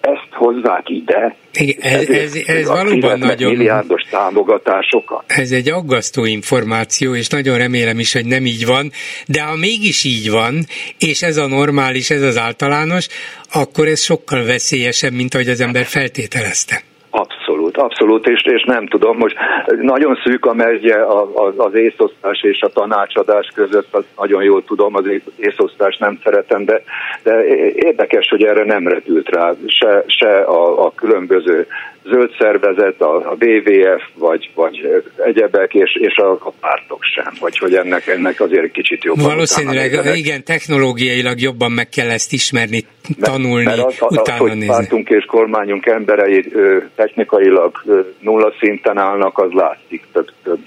ezt hozzák ide. Igen, ez, ez, ez valóban nagyon... Milliárdos támogatásokat. Ez egy aggasztó információ, és nagyon remélem is, hogy nem így van, de ha mégis így van, és ez a normális, ez az általános, akkor ez sokkal veszélyesebb, mint ahogy az ember feltételezte. Abszolút, abszolút, és, és nem tudom, most nagyon szűk a mesdje az, az észosztás és a tanácsadás között, azt nagyon jól tudom, az észosztás nem szeretem, de, de érdekes, hogy erre nem repült rá se, se a, a különböző zöld szervezet, a, a BVF, vagy, vagy egyebek, és, és a, a pártok sem, vagy hogy ennek, ennek azért kicsit jobban Valószínűleg, igen, technológiailag jobban meg kell ezt ismerni, tanulni, mert, az, az, utána az, hogy nézni. pártunk és kormányunk emberei technikailag nulla szinten állnak, az látszik több, több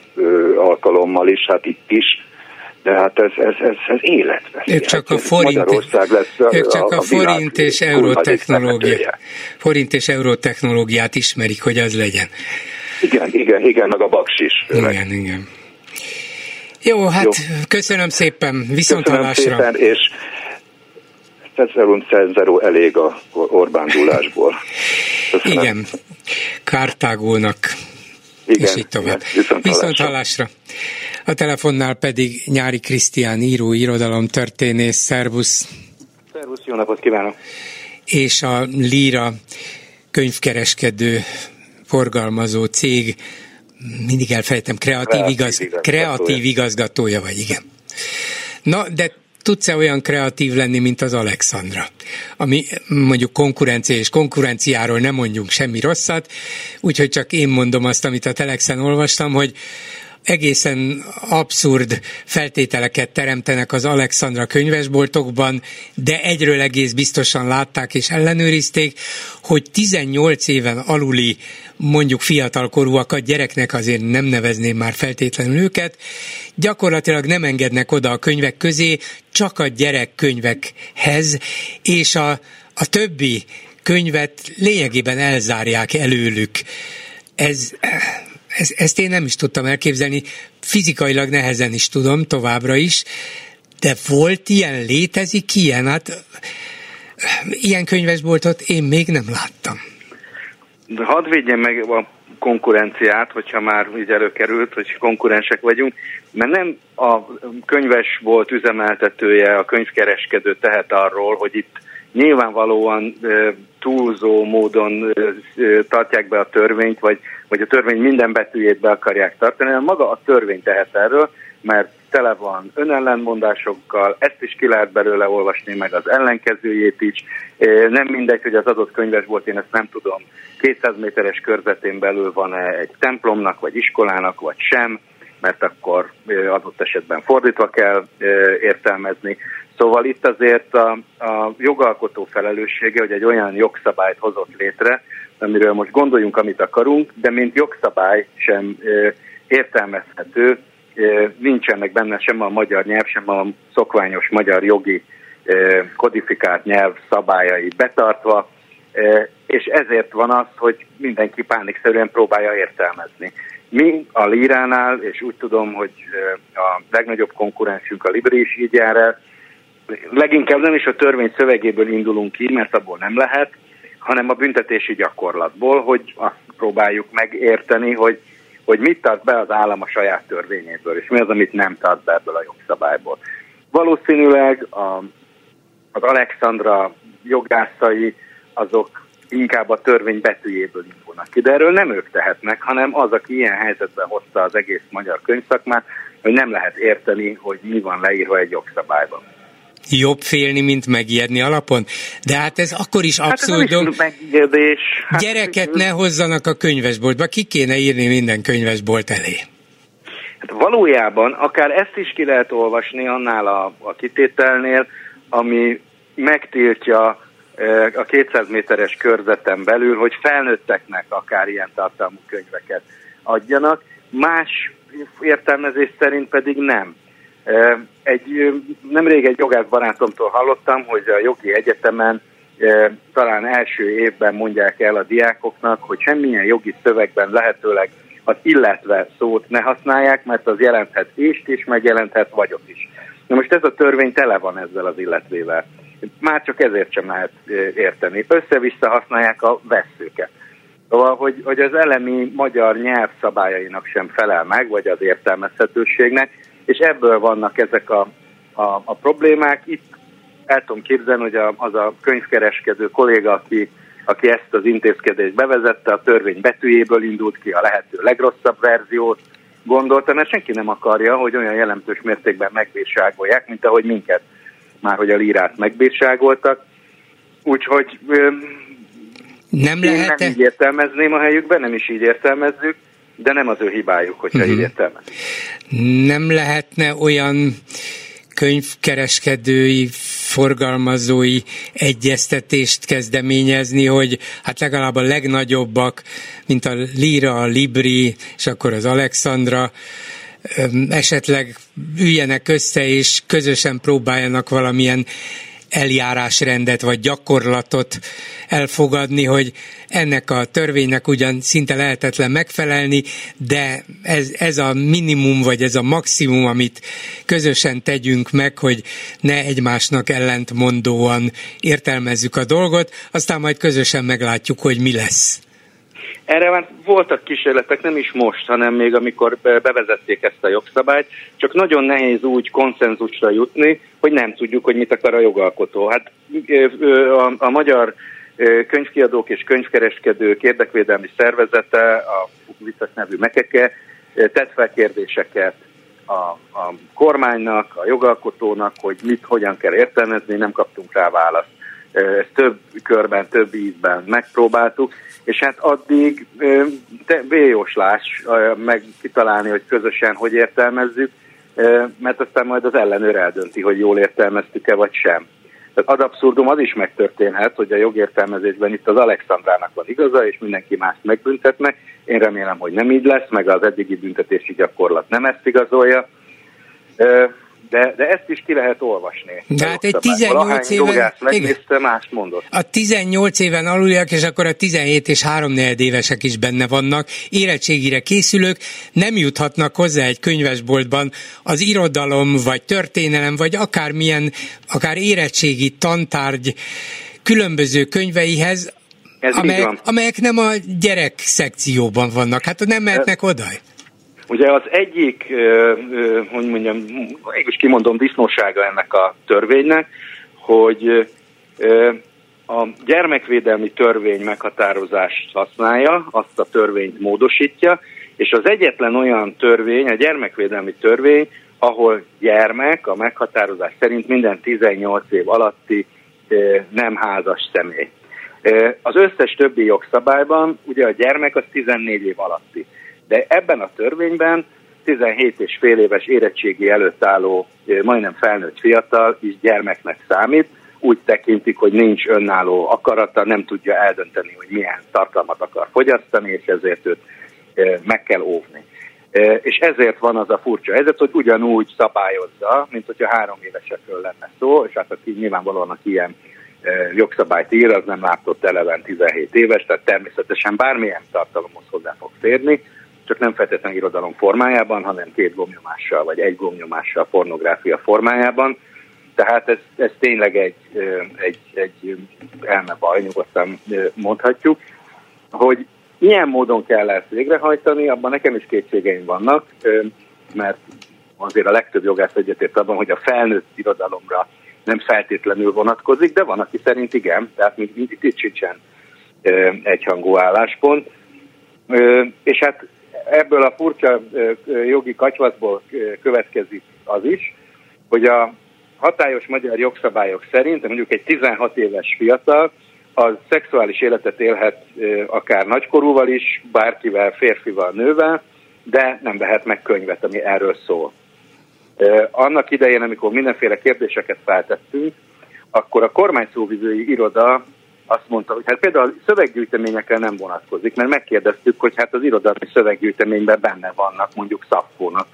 alkalommal is, hát itt is de hát ez, ez, ez, ez életveszély. Ők csak a forint, Magyarország lesz a, ők csak a, a forint és eurotechnológia, forint és eurotechnológiát ismerik, hogy az legyen. Igen, igen, igen, meg a baks is. Igen, meg. igen. Jó, hát Jó. köszönöm szépen, viszont köszönöm hallásra. Szépen, és Cezerum Cezero elég a Orbán dúlásból. Köszönöm. Igen, Kártágónak, igen, és így tovább. Igen, viszont, viszont hallásra. A telefonnál pedig Nyári Krisztián író, irodalom történész, szervusz. Szervusz, jó napot kívánok. És a Líra könyvkereskedő, forgalmazó cég, mindig elfejtem, kreatív, kreatív, igaz, igazgatója. kreatív igazgatója vagy, igen. Na, de tudsz-e olyan kreatív lenni, mint az Alexandra? Ami mondjuk konkurencia és konkurenciáról nem mondjunk semmi rosszat, úgyhogy csak én mondom azt, amit a Telexen olvastam, hogy egészen abszurd feltételeket teremtenek az Alexandra könyvesboltokban, de egyről egész biztosan látták és ellenőrizték, hogy 18 éven aluli mondjuk fiatalkorúakat, gyereknek azért nem nevezném már feltétlenül őket, gyakorlatilag nem engednek oda a könyvek közé, csak a gyerekkönyvekhez, és a, a többi könyvet lényegében elzárják előlük. Ez, ez, ezt én nem is tudtam elképzelni, fizikailag nehezen is tudom, továbbra is, de volt ilyen, létezik ilyen, hát ilyen könyvesboltot én még nem láttam. De hadd védjem meg a konkurenciát, hogyha már így előkerült, hogy konkurensek vagyunk, mert nem a könyvesbolt üzemeltetője, a könyvkereskedő tehet arról, hogy itt nyilvánvalóan túlzó módon tartják be a törvényt, vagy, vagy a törvény minden betűjét be akarják tartani, hanem maga a törvény tehet erről, mert tele van önellenmondásokkal, ezt is ki lehet belőle olvasni, meg az ellenkezőjét is. Nem mindegy, hogy az adott könyves volt, én ezt nem tudom, 200 méteres körzetén belül van-e egy templomnak, vagy iskolának, vagy sem, mert akkor adott esetben fordítva kell értelmezni. Szóval itt azért a, a jogalkotó felelőssége, hogy egy olyan jogszabályt hozott létre, amiről most gondoljunk, amit akarunk, de mint jogszabály sem értelmezhető, nincsenek benne sem a magyar nyelv, sem a szokványos magyar jogi kodifikált nyelv szabályai betartva, és ezért van az, hogy mindenki pánikszerűen próbálja értelmezni. Mi a Líránál, és úgy tudom, hogy a legnagyobb konkurensünk a Libri is így jár el, leginkább nem is a törvény szövegéből indulunk ki, mert abból nem lehet, hanem a büntetési gyakorlatból, hogy azt próbáljuk megérteni, hogy, hogy mit tart be az állam a saját törvényéből, és mi az, amit nem tart be ebből a jogszabályból. Valószínűleg a, az Alexandra jogászai azok inkább a törvény betűjéből indulnak ki, de erről nem ők tehetnek, hanem az, aki ilyen helyzetben hozta az egész magyar könyvszakmát, hogy nem lehet érteni, hogy mi van leírva egy jogszabályban jobb félni, mint megijedni alapon? De hát ez akkor is abszurd. Hát ez Hát Gyereket ne hozzanak a könyvesboltba, ki kéne írni minden könyvesbolt elé? Hát valójában akár ezt is ki lehet olvasni annál a, a kitételnél, ami megtiltja e, a 200 méteres körzeten belül, hogy felnőtteknek akár ilyen tartalmú könyveket adjanak, más értelmezés szerint pedig nem. Egy, nemrég egy jogász barátomtól hallottam, hogy a jogi egyetemen talán első évben mondják el a diákoknak, hogy semmilyen jogi szövegben lehetőleg az illetve szót ne használják, mert az jelenthet ést is, meg jelenthet vagyok is. Na most ez a törvény tele van ezzel az illetvével. Már csak ezért sem lehet érteni. Össze-vissza használják a veszőket. Szóval, hogy, hogy az elemi magyar nyelv szabályainak sem felel meg, vagy az értelmezhetőségnek, és ebből vannak ezek a, a, a problémák. Itt el tudom képzelni, hogy a, az a könyvkereskedő kolléga, aki, aki ezt az intézkedést bevezette, a törvény betűjéből indult ki a lehető legrosszabb verziót, gondolta, mert senki nem akarja, hogy olyan jelentős mértékben megbírságolják, mint ahogy minket már, hogy a lírát megbírságoltak. Úgyhogy nem lehet nem így értelmezném a helyükben, nem is így értelmezzük de nem az ő hibájuk, hogyha uh-huh. így értelme. Nem lehetne olyan könyvkereskedői, forgalmazói egyeztetést kezdeményezni, hogy hát legalább a legnagyobbak, mint a Lira, a Libri, és akkor az Alexandra, esetleg üljenek össze, és közösen próbáljanak valamilyen eljárásrendet vagy gyakorlatot elfogadni, hogy ennek a törvénynek ugyan szinte lehetetlen megfelelni, de ez, ez a minimum vagy ez a maximum, amit közösen tegyünk meg, hogy ne egymásnak ellentmondóan értelmezzük a dolgot, aztán majd közösen meglátjuk, hogy mi lesz. Erre már voltak kísérletek, nem is most, hanem még amikor bevezették ezt a jogszabályt, csak nagyon nehéz úgy konszenzusra jutni, hogy nem tudjuk, hogy mit akar a jogalkotó. Hát a, a magyar könyvkiadók és könyvkereskedők érdekvédelmi szervezete, a vicces nevű Mekeke, tett fel kérdéseket a, a kormánynak, a jogalkotónak, hogy mit, hogyan kell értelmezni, nem kaptunk rá választ. ezt több körben, több ízben megpróbáltuk, és hát addig véjóslás meg kitalálni, hogy közösen hogy értelmezzük, mert aztán majd az ellenőr eldönti, hogy jól értelmeztük-e vagy sem. Tehát ad abszurdum az is megtörténhet, hogy a jogértelmezésben itt az Alexandrának van igaza, és mindenki mást megbüntetnek. Én remélem, hogy nem így lesz, meg az eddigi büntetési gyakorlat nem ezt igazolja de, de ezt is ki lehet olvasni. De hát egy 18 éven... megnézte, más mondott. A 18 éven aluliak, és akkor a 17 és 3 évesek is benne vannak, érettségire készülők, nem juthatnak hozzá egy könyvesboltban az irodalom, vagy történelem, vagy akármilyen, akár érettségi tantárgy különböző könyveihez, Ez amelyek, amelyek nem a gyerek szekcióban vannak. Hát nem mehetnek oda. Ugye az egyik, hogy mondjam, mégis kimondom, disznósága ennek a törvénynek, hogy a gyermekvédelmi törvény meghatározást használja, azt a törvényt módosítja, és az egyetlen olyan törvény, a gyermekvédelmi törvény, ahol gyermek a meghatározás szerint minden 18 év alatti nem házas személy. Az összes többi jogszabályban ugye a gyermek az 14 év alatti. De ebben a törvényben 17 és fél éves érettségi előtt álló, majdnem felnőtt fiatal is gyermeknek számít, úgy tekintik, hogy nincs önálló akarata, nem tudja eldönteni, hogy milyen tartalmat akar fogyasztani, és ezért őt meg kell óvni. És ezért van az a furcsa helyzet, hogy ugyanúgy szabályozza, mint hogyha három évesekről lenne szó, és hát aki nyilvánvalóan aki ilyen jogszabályt ír, az nem látott eleven 17 éves, tehát természetesen bármilyen tartalomhoz hozzá fog férni, csak nem feltétlenül irodalom formájában, hanem két gomnyomással, vagy egy gomnyomással pornográfia formájában. Tehát ez, ez tényleg egy, egy, egy elmebaj, nyugodtan mondhatjuk, hogy milyen módon kell ezt végrehajtani, abban nekem is kétségeim vannak, mert azért a legtöbb jogász egyetért abban, hogy a felnőtt irodalomra nem feltétlenül vonatkozik, de van, aki szerint igen, tehát mint, mint itt sincsen egyhangú álláspont. És hát ebből a furcsa jogi kacsvaszból következik az is, hogy a hatályos magyar jogszabályok szerint, mondjuk egy 16 éves fiatal, az szexuális életet élhet akár nagykorúval is, bárkivel, férfival, nővel, de nem vehet meg könyvet, ami erről szól. Annak idején, amikor mindenféle kérdéseket feltettünk, akkor a kormányszóvizői iroda azt mondta, hogy hát például a szöveggyűjteményekkel nem vonatkozik, mert megkérdeztük, hogy hát az irodalmi szöveggyűjteményben benne vannak mondjuk Szappónak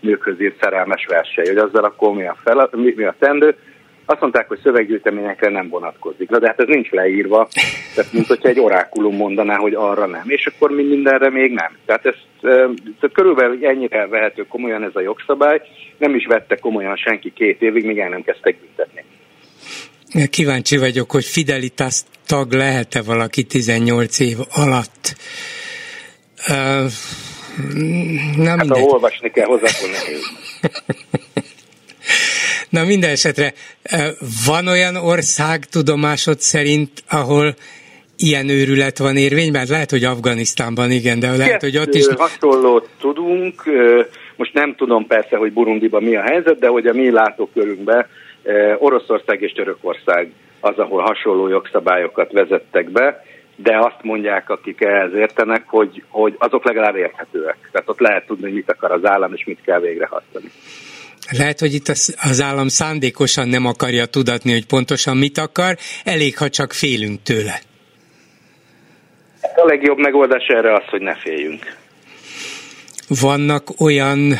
nőkhöz írt szerelmes versei, hogy azzal akkor mi a, fel, mi, mi a tendő. Azt mondták, hogy szöveggyűjteményekre nem vonatkozik. Na, de hát ez nincs leírva, tehát mint hogyha egy orákulum mondaná, hogy arra nem. És akkor mi mindenre még nem. Tehát, ez, tehát körülbelül ennyire vehető komolyan ez a jogszabály. Nem is vette komolyan senki két évig, míg el nem kezdtek büntetni. Kíváncsi vagyok, hogy Fidelitas tag lehet-e valaki 18 év alatt. Uh, na hát ha olvasni kell hozzá, akkor Na minden esetre van olyan ország tudomásod szerint, ahol ilyen őrület van érvényben? Lehet, hogy Afganisztánban igen, de lehet, hogy ott is... Hasonlót tudunk, most nem tudom persze, hogy Burundiban mi a helyzet, de hogy a mi látókörünkben Oroszország és Törökország az, ahol hasonló jogszabályokat vezettek be, de azt mondják, akik ehhez értenek, hogy, hogy azok legalább érthetőek. Tehát ott lehet tudni, hogy mit akar az állam, és mit kell végrehajtani. Lehet, hogy itt az állam szándékosan nem akarja tudatni, hogy pontosan mit akar, elég, ha csak félünk tőle. A legjobb megoldás erre az, hogy ne féljünk. Vannak olyan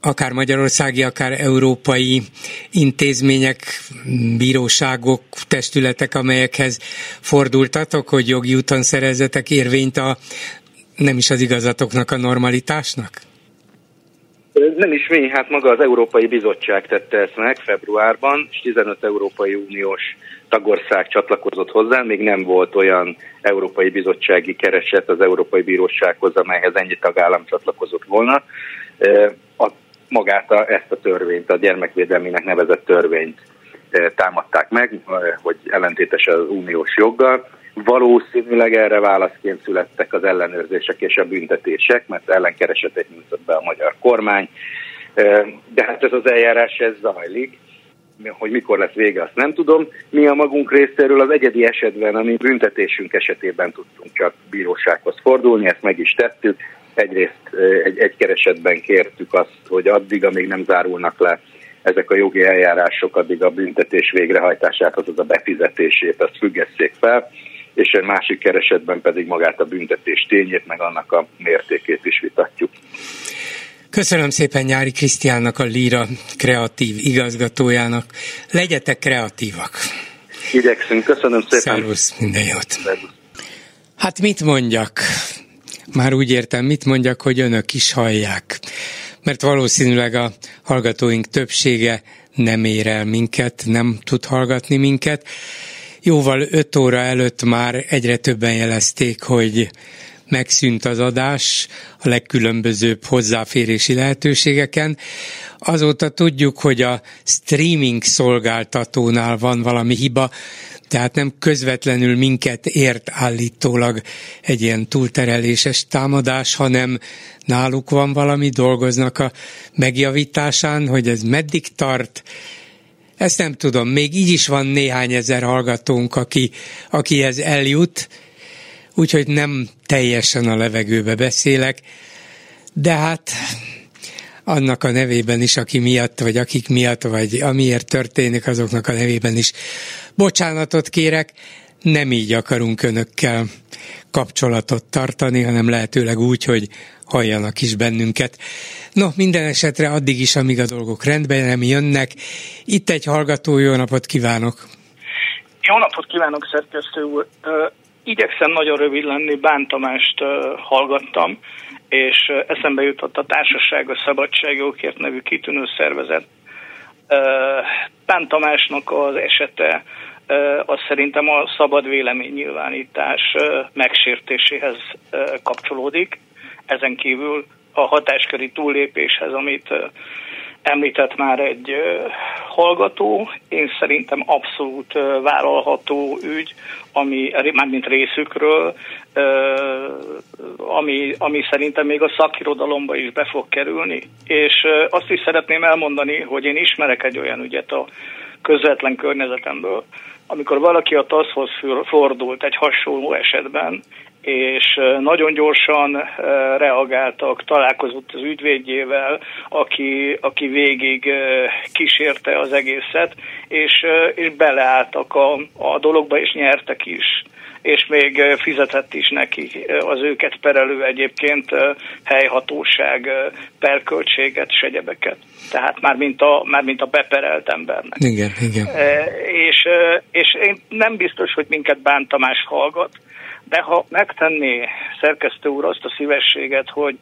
akár magyarországi, akár európai intézmények, bíróságok, testületek, amelyekhez fordultatok, hogy jogi úton szerezzetek érvényt a nem is az igazatoknak, a normalitásnak? Nem is mi, hát maga az Európai Bizottság tette ezt meg februárban, és 15 Európai Uniós tagország csatlakozott hozzá, még nem volt olyan Európai Bizottsági kereset az Európai Bírósághoz, amelyhez ennyi tagállam csatlakozott volna. Magát a, ezt a törvényt, a gyermekvédelmének nevezett törvényt e, támadták meg, e, hogy ellentétes az uniós joggal. Valószínűleg erre válaszként születtek az ellenőrzések és a büntetések, mert ellenkeresetet nyújtott be a magyar kormány. E, de hát ez az eljárás ez zajlik, hogy mikor lesz vége, azt nem tudom. Mi a magunk részéről az egyedi esetben, ami büntetésünk esetében tudtunk csak bírósághoz fordulni, ezt meg is tettük. Egyrészt egy, egy keresetben kértük azt, hogy addig, amíg nem zárulnak le ezek a jogi eljárások, addig a büntetés végrehajtását, azaz a befizetését, azt függesszék fel, és egy másik keresetben pedig magát a büntetés tényét, meg annak a mértékét is vitatjuk. Köszönöm szépen Nyári Krisztiánnak, a Líra kreatív igazgatójának. Legyetek kreatívak! Igyekszünk, köszönöm szépen! Szervusz, minden jót! Szervusz. Hát mit mondjak? Már úgy értem, mit mondjak, hogy önök is hallják. Mert valószínűleg a hallgatóink többsége nem ér el minket, nem tud hallgatni minket. Jóval öt óra előtt már egyre többen jelezték, hogy megszűnt az adás a legkülönbözőbb hozzáférési lehetőségeken. Azóta tudjuk, hogy a streaming szolgáltatónál van valami hiba, tehát nem közvetlenül minket ért állítólag egy ilyen túltereléses támadás, hanem náluk van valami, dolgoznak a megjavításán, hogy ez meddig tart, ezt nem tudom, még így is van néhány ezer hallgatónk, aki, akihez eljut, úgyhogy nem teljesen a levegőbe beszélek, de hát annak a nevében is, aki miatt, vagy akik miatt, vagy amiért történik, azoknak a nevében is bocsánatot kérek, nem így akarunk önökkel kapcsolatot tartani, hanem lehetőleg úgy, hogy halljanak is bennünket. No, minden esetre addig is, amíg a dolgok rendben nem jönnek. Itt egy hallgató, jó napot kívánok! Jó napot kívánok, szerkesztő úr! igyekszem nagyon rövid lenni, Bán Tamást uh, hallgattam, és eszembe jutott a Társaság a Szabadságjogért nevű kitűnő szervezet. Bán Tamásnak az esete az szerintem a szabad véleménynyilvánítás megsértéséhez kapcsolódik. Ezen kívül a hatásköri túllépéshez, amit említett már egy hallgató, én szerintem abszolút vállalható ügy, ami mármint részükről, ami, ami szerintem még a szakirodalomba is be fog kerülni. És azt is szeretném elmondani, hogy én ismerek egy olyan ügyet a közvetlen környezetemből, amikor valaki a TASZ-hoz fordult egy hasonló esetben, és nagyon gyorsan reagáltak, találkozott az ügyvédjével, aki, aki végig kísérte az egészet, és, és beleálltak a, a dologba, és nyertek is és még fizetett is neki az őket perelő egyébként helyhatóság perköltséget, segyebeket. Tehát már mint a, már mint a beperelt embernek. Igen, igen. És, és én nem biztos, hogy minket bántamás hallgat, de ha megtenné szerkesztő úr azt a szívességet, hogy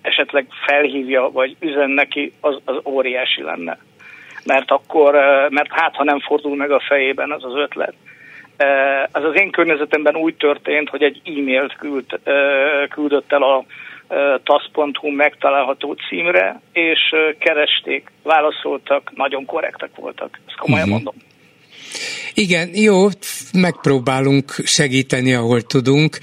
esetleg felhívja, vagy üzen neki, az, az óriási lenne. Mert akkor, mert hát ha nem fordul meg a fejében az az ötlet. Az az én környezetemben úgy történt, hogy egy e-mailt küld, küldött el a tasz.hu megtalálható címre, és keresték, válaszoltak, nagyon korrektek voltak. Ezt komolyan uh-huh. mondom. Igen, jó, megpróbálunk segíteni, ahol tudunk.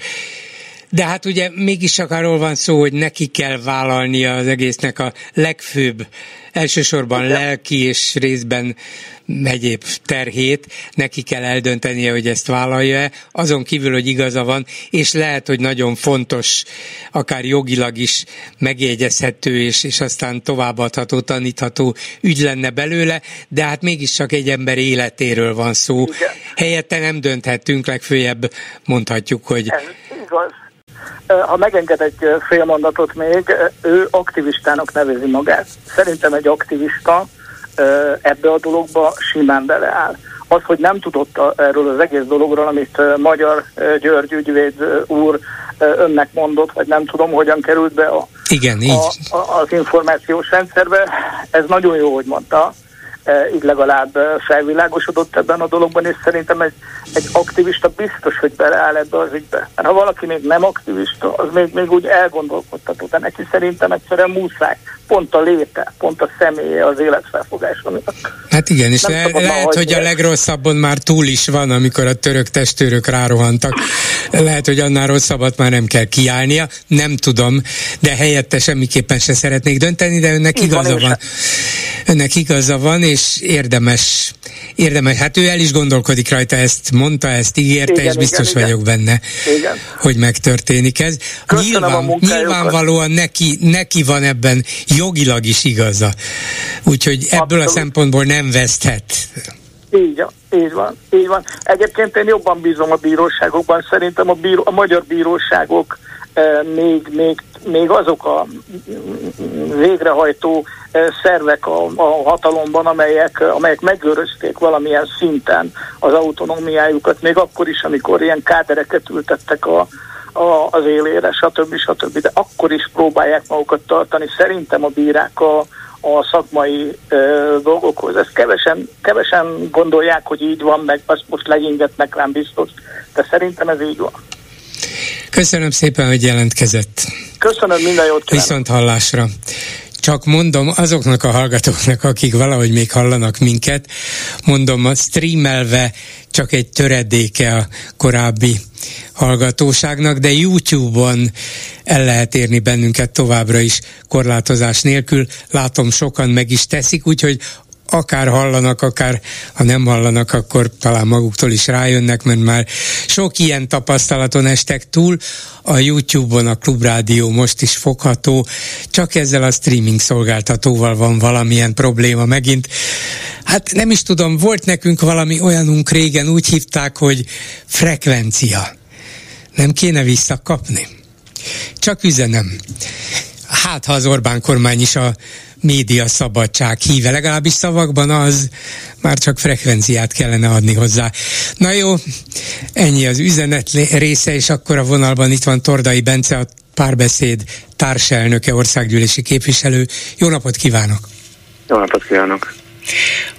De hát ugye mégis csak arról van szó, hogy neki kell vállalnia az egésznek a legfőbb, elsősorban lelki és részben egyéb terhét, neki kell eldöntenie, hogy ezt vállalja-e, azon kívül, hogy igaza van, és lehet, hogy nagyon fontos, akár jogilag is megjegyezhető, és, és aztán továbbadható, tanítható ügy lenne belőle, de hát mégiscsak egy ember életéről van szó. Igen. Helyette nem dönthetünk, legfőjebb mondhatjuk, hogy... Ez igaz. Ha megenged egy fél mondatot még, ő aktivistának nevezi magát. Szerintem egy aktivista, ebbe a dologba simán beleáll. Az, hogy nem tudott erről az egész dologról, amit Magyar György ügyvéd úr önnek mondott, vagy nem tudom, hogyan került be a, Igen, így. A, a, az információs rendszerbe, ez nagyon jó, hogy mondta, így legalább felvilágosodott ebben a dologban, és szerintem egy, egy aktivista biztos, hogy beleáll ebbe az ügybe. Mert ha valaki még nem aktivista, az még, még úgy elgondolkodtató, de neki szerintem egyszerűen muszáj. Pont a léte, pont a személye az életfelfogása Hát igen, és le, lehet, hogy a legrosszabbon már túl is van, amikor a török testőrök rárohantak. Lehet, hogy annál rosszabbat már nem kell kiállnia, nem tudom, de helyette semmiképpen se szeretnék dönteni, de önnek igaza van. Önnek igaza van, és érdemes, érdemes, hát ő el is gondolkodik rajta, ezt mondta, ezt ígérte, igen, és biztos igen, vagyok igen. benne, igen. hogy megtörténik ez. Nyilván, nyilvánvalóan neki, neki van ebben jogilag is igaza. Úgyhogy ebből Abszolút. a szempontból nem veszthet. Így, így van, így van. Egyébként én jobban bízom a bíróságokban, szerintem a, bíró, a magyar bíróságok eh, még, még, még azok a végrehajtó eh, szervek a, a hatalomban, amelyek, amelyek megőrözték valamilyen szinten az autonómiájukat, még akkor is, amikor ilyen kádereket ültettek a, a, az élére, stb. stb. De akkor is próbálják magukat tartani. Szerintem a bírák a, a szakmai ö, dolgokhoz. Ezt kevesen, kevesen gondolják, hogy így van, meg azt most legyingetnek rám biztos, de szerintem ez így van. Köszönöm szépen, hogy jelentkezett. Köszönöm, minden jót kívánok. Viszont hallásra. Csak mondom azoknak a hallgatóknak, akik valahogy még hallanak minket, mondom, a streamelve csak egy töredéke a korábbi hallgatóságnak, de YouTube-on el lehet érni bennünket továbbra is korlátozás nélkül. Látom, sokan meg is teszik, úgyhogy akár hallanak, akár ha nem hallanak, akkor talán maguktól is rájönnek, mert már sok ilyen tapasztalaton estek túl. A YouTube-on a Klubrádió most is fogható, csak ezzel a streaming szolgáltatóval van valamilyen probléma megint. Hát nem is tudom, volt nekünk valami olyanunk régen, úgy hívták, hogy frekvencia. Nem kéne visszakapni? Csak üzenem. Hát, ha az Orbán kormány is a média szabadság híve, legalábbis szavakban az, már csak frekvenciát kellene adni hozzá. Na jó, ennyi az üzenet része, és akkor a vonalban itt van Tordai Bence, a párbeszéd társelnöke, országgyűlési képviselő. Jó napot kívánok! Jó napot kívánok!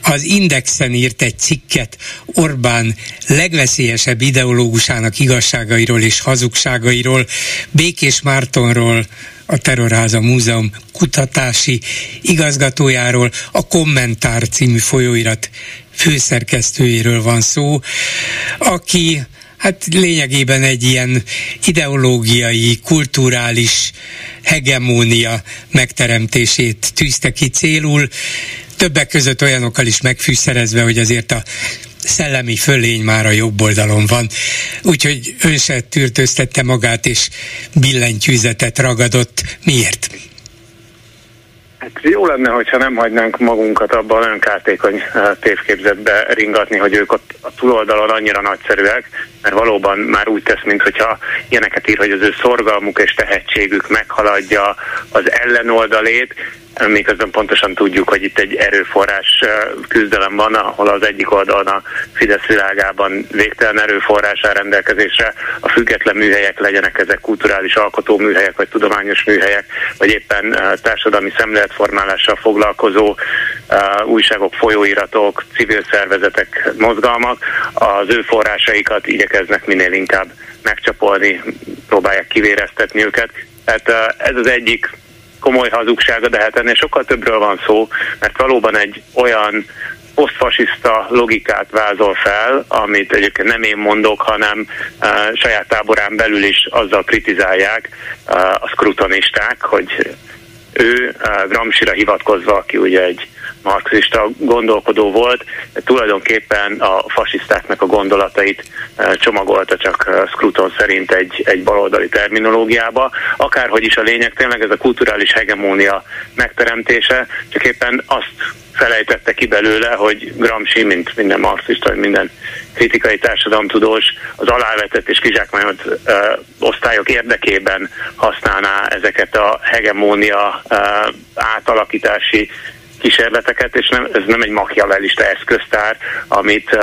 Az Indexen írt egy cikket Orbán legveszélyesebb ideológusának igazságairól és hazugságairól, Békés Mártonról, a Terrorháza Múzeum kutatási igazgatójáról, a Kommentár című folyóirat főszerkesztőjéről van szó, aki hát lényegében egy ilyen ideológiai, kulturális hegemónia megteremtését tűzte ki célul, többek között olyanokkal is megfűszerezve, hogy azért a szellemi fölény már a jobb oldalon van. Úgyhogy ön se tűrtöztette magát, és billentyűzetet ragadott. Miért? Hát jó lenne, hogyha nem hagynánk magunkat abban nagyon kártékony eh, tévképzetbe ringatni, hogy ők ott a túloldalon annyira nagyszerűek, mert valóban már úgy tesz, mintha ilyeneket ír, hogy az ő szorgalmuk és tehetségük meghaladja az ellenoldalét, miközben pontosan tudjuk, hogy itt egy erőforrás küzdelem van, ahol az egyik oldalon a Fidesz világában végtelen erőforrás áll rendelkezésre, a független műhelyek legyenek ezek kulturális alkotó műhelyek, vagy tudományos műhelyek, vagy éppen társadalmi szemléletformálással foglalkozó újságok, folyóiratok, civil szervezetek, mozgalmak, az ő forrásaikat igyekeznek minél inkább megcsapolni, próbálják kivéreztetni őket. Tehát ez az egyik komoly hazugsága, de hát ennél sokkal többről van szó, mert valóban egy olyan posztfasiszta logikát vázol fel, amit egyébként nem én mondok, hanem uh, saját táborán belül is azzal kritizálják uh, a skrutonisták, hogy ő uh, Gramsira hivatkozva, aki ugye egy marxista gondolkodó volt, de tulajdonképpen a fasisztáknak a gondolatait eh, csomagolta csak eh, Scruton szerint egy, egy baloldali terminológiába. Akárhogy is a lényeg, tényleg ez a kulturális hegemónia megteremtése, csak éppen azt felejtette ki belőle, hogy Gramsci, mint minden marxista, vagy minden kritikai társadalomtudós, az alávetett és kizsákmányolt ö, osztályok érdekében használná ezeket a hegemónia ö, átalakítási kísérleteket, és nem, ez nem egy machiavellista eszköztár, amit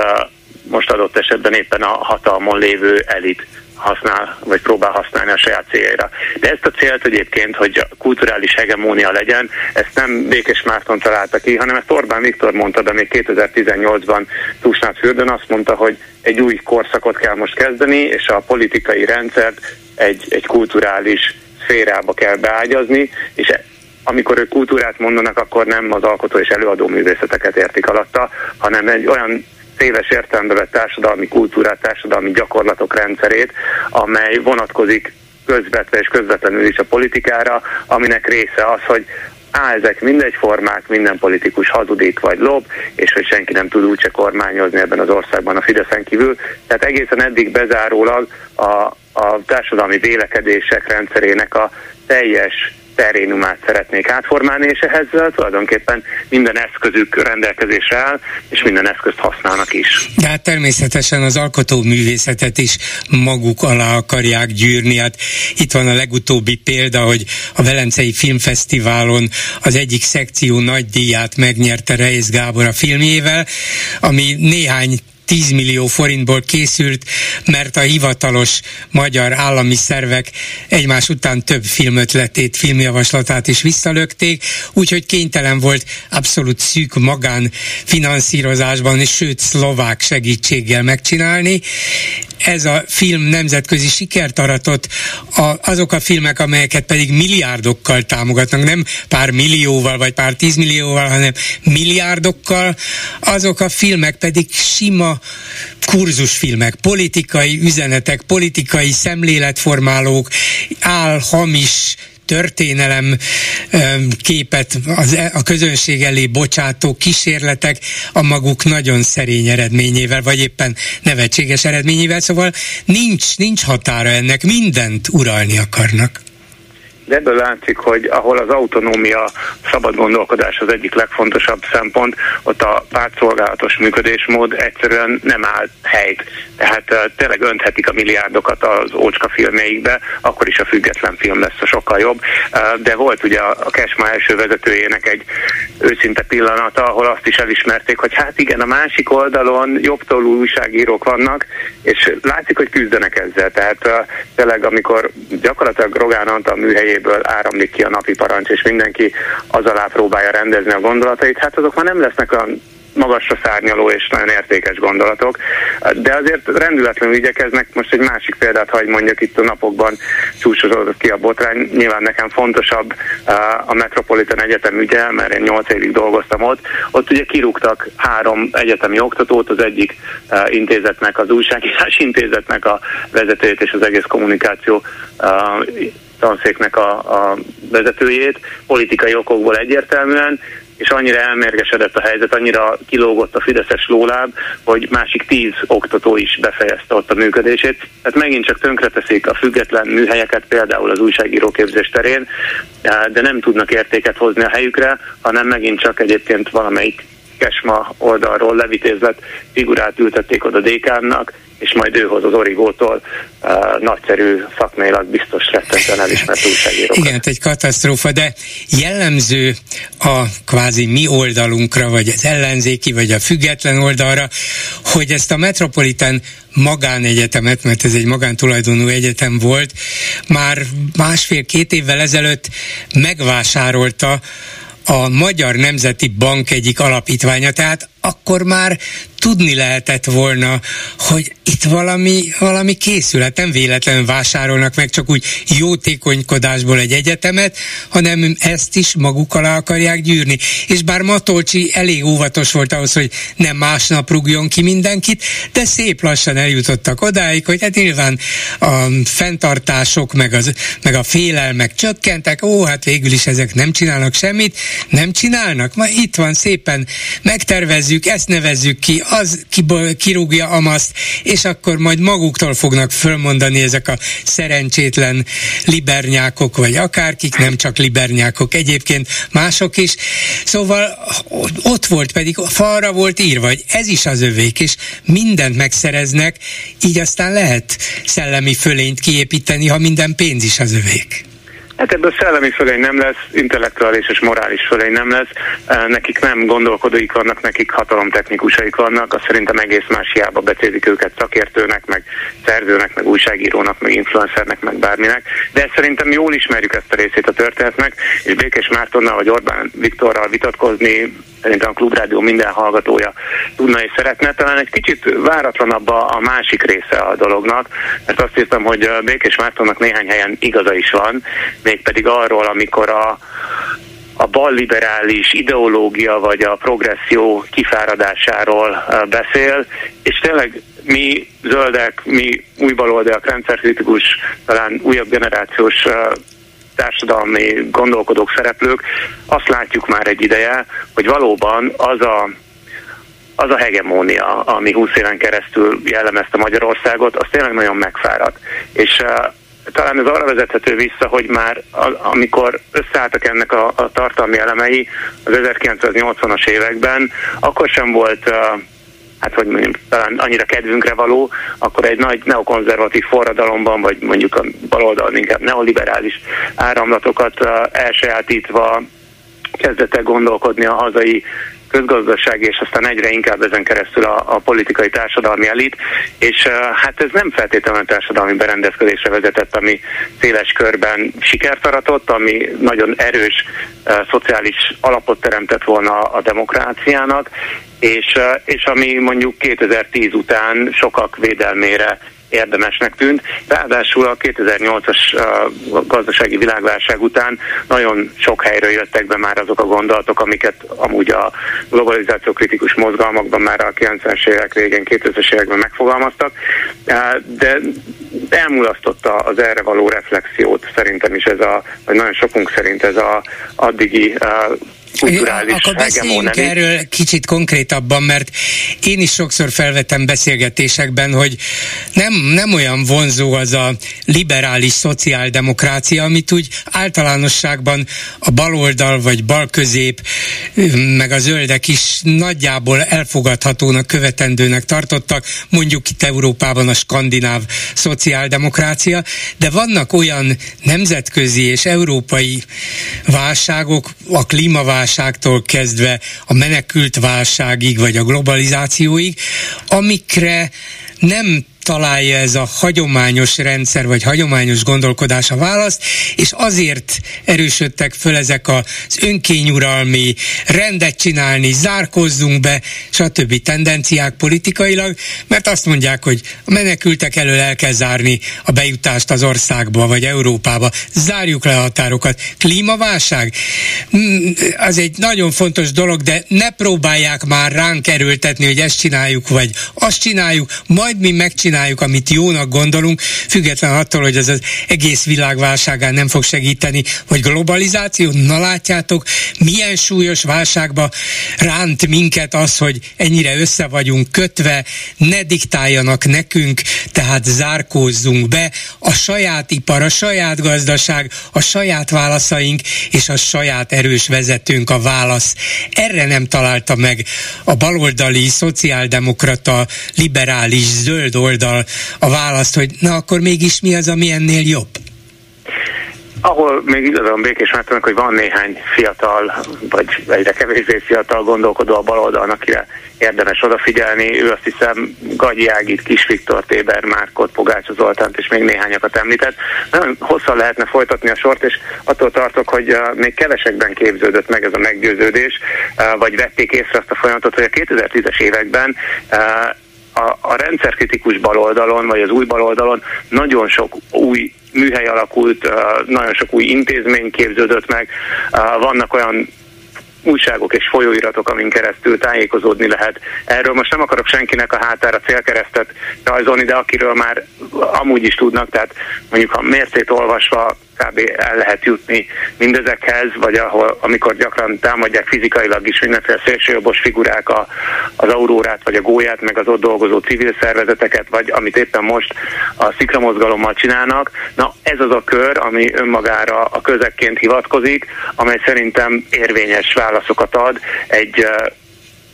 most adott esetben éppen a hatalmon lévő elit használ, vagy próbál használni a saját céljaira. De ezt a célt egyébként, hogy a kulturális hegemónia legyen, ezt nem Békés Márton találta ki, hanem ezt Orbán Viktor mondta, de még 2018-ban Tusnád Fürdön azt mondta, hogy egy új korszakot kell most kezdeni, és a politikai rendszert egy, egy kulturális szférába kell beágyazni, és amikor ők kultúrát mondanak, akkor nem az alkotó és előadó művészeteket értik alatta, hanem egy olyan széles értelembe vett társadalmi kultúrát, társadalmi gyakorlatok rendszerét, amely vonatkozik közvetve és közvetlenül is a politikára, aminek része az, hogy á, ezek mindegyformák, minden politikus hazudik vagy lob, és hogy senki nem tud úgyse kormányozni ebben az országban a Fideszen kívül. Tehát egészen eddig bezárólag a, a társadalmi vélekedések rendszerének a teljes terénumát szeretnék átformálni, és ehhez tulajdonképpen minden eszközük rendelkezésre áll, és minden eszközt használnak is. De hát természetesen az alkotó művészetet is maguk alá akarják gyűrni. Hát itt van a legutóbbi példa, hogy a Velencei Filmfesztiválon az egyik szekció nagy díját megnyerte Reis Gábor a filmjével, ami néhány 10 millió forintból készült, mert a hivatalos magyar állami szervek egymás után több filmötletét, filmjavaslatát is visszalökték, úgyhogy kénytelen volt abszolút szűk magán finanszírozásban, és sőt szlovák segítséggel megcsinálni. Ez a film nemzetközi sikert aratott, a, azok a filmek, amelyeket pedig milliárdokkal támogatnak, nem pár millióval vagy pár tízmillióval, hanem milliárdokkal, azok a filmek pedig sima kurzusfilmek, politikai üzenetek, politikai szemléletformálók, álhamis történelem képet e, a közönség elé bocsátó kísérletek a maguk nagyon szerény eredményével, vagy éppen nevetséges eredményével, szóval nincs, nincs határa ennek, mindent uralni akarnak de ebből látszik, hogy ahol az autonómia, szabad gondolkodás az egyik legfontosabb szempont, ott a pártszolgálatos működésmód egyszerűen nem áll helyt. Tehát tényleg önthetik a milliárdokat az ócska filmjeikbe, akkor is a független film lesz a sokkal jobb. De volt ugye a Kesma első vezetőjének egy őszinte pillanata, ahol azt is elismerték, hogy hát igen, a másik oldalon jobbtolú újságírók vannak, és látszik, hogy küzdenek ezzel. Tehát tényleg, amikor gyakorlatilag Rogán Antal műhelyében fejéből áramlik ki a napi parancs, és mindenki az alá próbálja rendezni a gondolatait, hát azok már nem lesznek olyan magasra szárnyaló és nagyon értékes gondolatok, de azért rendületlenül igyekeznek. Most egy másik példát hagy mondjak itt a napokban csúcsosodott ki a botrány. Nyilván nekem fontosabb uh, a Metropolitan Egyetem ügye, mert én 8 évig dolgoztam ott. Ott ugye kirúgtak három egyetemi oktatót, az egyik uh, intézetnek, az újságírás intézetnek a vezetőjét és az egész kommunikáció uh, tanszéknek a, a vezetőjét, politikai okokból egyértelműen, és annyira elmérgesedett a helyzet, annyira kilógott a Fideszes lóláb, hogy másik tíz oktató is befejezte ott a működését. Tehát megint csak tönkreteszik a független műhelyeket, például az újságíróképzés terén, de nem tudnak értéket hozni a helyükre, hanem megint csak egyébként valamelyik Kesma oldalról levitézlet figurát ültették oda dékánnak, és majd ő hoz az Origótól uh, nagyszerű szakmailag biztos rettentően elismert újságírókat. Igen, hát egy katasztrófa, de jellemző a kvázi mi oldalunkra, vagy az ellenzéki, vagy a független oldalra, hogy ezt a Metropolitan magánegyetemet, mert ez egy magántulajdonú egyetem volt, már másfél-két évvel ezelőtt megvásárolta a Magyar Nemzeti Bank egyik alapítványa, tehát akkor már tudni lehetett volna, hogy itt valami, valami készület, nem véletlenül vásárolnak meg csak úgy jótékonykodásból egy egyetemet, hanem ezt is maguk alá akarják gyűrni. És bár Matolcsi elég óvatos volt ahhoz, hogy nem másnap rúgjon ki mindenkit, de szép lassan eljutottak odáig, hogy hát nyilván a fenntartások, meg, az, meg a félelmek csökkentek, ó, hát végül is ezek nem csinálnak semmit, nem csinálnak, ma itt van szépen, megtervezzük, ezt nevezzük ki, az kirúgja Amaszt, és akkor majd maguktól fognak fölmondani ezek a szerencsétlen libernyákok, vagy akárkik, nem csak libernyákok, egyébként mások is. Szóval ott volt pedig, falra volt írva, hogy ez is az övék, és mindent megszereznek, így aztán lehet szellemi fölényt kiépíteni, ha minden pénz is az övék. Hát ebből szellemi fölény nem lesz, intellektuális és morális fölény nem lesz. Nekik nem gondolkodóik vannak, nekik hatalomtechnikusaik vannak, azt szerintem egész más hiába becézik őket szakértőnek, meg szerzőnek, meg újságírónak, meg influencernek, meg bárminek. De ezt szerintem jól ismerjük ezt a részét a történetnek, és Békés Mártonnal vagy Orbán Viktorral vitatkozni szerintem a Klubrádió minden hallgatója tudna és szeretne. Talán egy kicsit váratlanabb a, a másik része a dolognak, mert azt hiszem, hogy Békés Mártonnak néhány helyen igaza is van, mégpedig arról, amikor a a balliberális ideológia vagy a progresszió kifáradásáról beszél, és tényleg mi zöldek, mi új baloldalak, rendszerkritikus, talán újabb generációs társadalmi gondolkodók, szereplők, azt látjuk már egy ideje, hogy valóban az a az a hegemónia, ami 20 éven keresztül jellemezte Magyarországot, az tényleg nagyon megfáradt. És talán ez arra vezethető vissza, hogy már a, amikor összeálltak ennek a, a tartalmi elemei az 1980-as években, akkor sem volt uh, hát hogy mondjam, talán annyira kedvünkre való, akkor egy nagy neokonzervatív forradalomban, vagy mondjuk a baloldalon inkább neoliberális áramlatokat elsajátítva kezdett gondolkodni a hazai közgazdaság, és aztán egyre inkább ezen keresztül a, a politikai társadalmi elit, és hát ez nem feltétlenül társadalmi berendezkedésre vezetett, ami széles körben sikert aratott, ami nagyon erős szociális alapot teremtett volna a demokráciának, és, és ami mondjuk 2010 után sokak védelmére érdemesnek tűnt. Ráadásul a 2008-as gazdasági világválság után nagyon sok helyről jöttek be már azok a gondolatok, amiket amúgy a globalizáció kritikus mozgalmakban már a 90-es évek végén, 2000-es években megfogalmaztak, de elmulasztotta az erre való reflexiót szerintem is ez a, vagy nagyon sokunk szerint ez a addigi kulturális Akkor beszéljünk erről kicsit konkrétabban, mert én is sokszor felvetem beszélgetésekben, hogy nem, nem olyan vonzó az a liberális szociáldemokrácia, amit úgy általánosságban a baloldal vagy balközép, meg a zöldek is nagyjából elfogadhatónak, követendőnek tartottak, mondjuk itt Európában a skandináv szociáldemokrácia, de vannak olyan nemzetközi és európai válságok, a klímaválság, válságtól kezdve a menekült válságig, vagy a globalizációig, amikre nem találja ez a hagyományos rendszer, vagy hagyományos gondolkodás a választ, és azért erősödtek föl ezek az önkényuralmi, rendet csinálni, zárkozzunk be, stb. tendenciák politikailag, mert azt mondják, hogy a menekültek elől el kell zárni a bejutást az országba, vagy Európába. Zárjuk le a határokat. Klímaválság? Mm, az egy nagyon fontos dolog, de ne próbálják már ránk erőltetni, hogy ezt csináljuk, vagy azt csináljuk, majd mi megcsináljuk csináljuk, amit jónak gondolunk, független attól, hogy ez az egész világválságán nem fog segíteni, vagy globalizáció. Na látjátok, milyen súlyos válságba ránt minket az, hogy ennyire össze vagyunk kötve, ne diktáljanak nekünk, tehát zárkózzunk be a saját ipar, a saját gazdaság, a saját válaszaink és a saját erős vezetőnk a válasz. Erre nem találta meg a baloldali, szociáldemokrata, liberális, zöld oldal oldal a választ, hogy na akkor mégis mi az, ami ennél jobb? Ahol még igazán békés Mártonak, hogy van néhány fiatal, vagy egyre kevésbé fiatal gondolkodó a baloldalon, akire érdemes odafigyelni. Ő azt hiszem Gagyi Ágit, Kis Viktor, Téber, Márkot, Pogácsa Zoltánt és még néhányakat említett. Nagyon hosszan lehetne folytatni a sort, és attól tartok, hogy uh, még kevesekben képződött meg ez a meggyőződés, uh, vagy vették észre azt a folyamatot, hogy a 2010-es években uh, a, a rendszerkritikus baloldalon, vagy az új baloldalon nagyon sok új műhely alakult, nagyon sok új intézmény képződött meg, vannak olyan újságok és folyóiratok, amin keresztül tájékozódni lehet. Erről most nem akarok senkinek a hátára célkeresztet rajzolni, de akiről már amúgy is tudnak, tehát mondjuk ha mércét olvasva kb. el lehet jutni mindezekhez, vagy ahol, amikor gyakran támadják fizikailag is mindenféle szélsőjobbos figurák a, az aurórát, vagy a gólyát, meg az ott dolgozó civil szervezeteket, vagy amit éppen most a szikramozgalommal csinálnak. Na ez az a kör, ami önmagára a közekként hivatkozik, amely szerintem érvényes válaszokat ad egy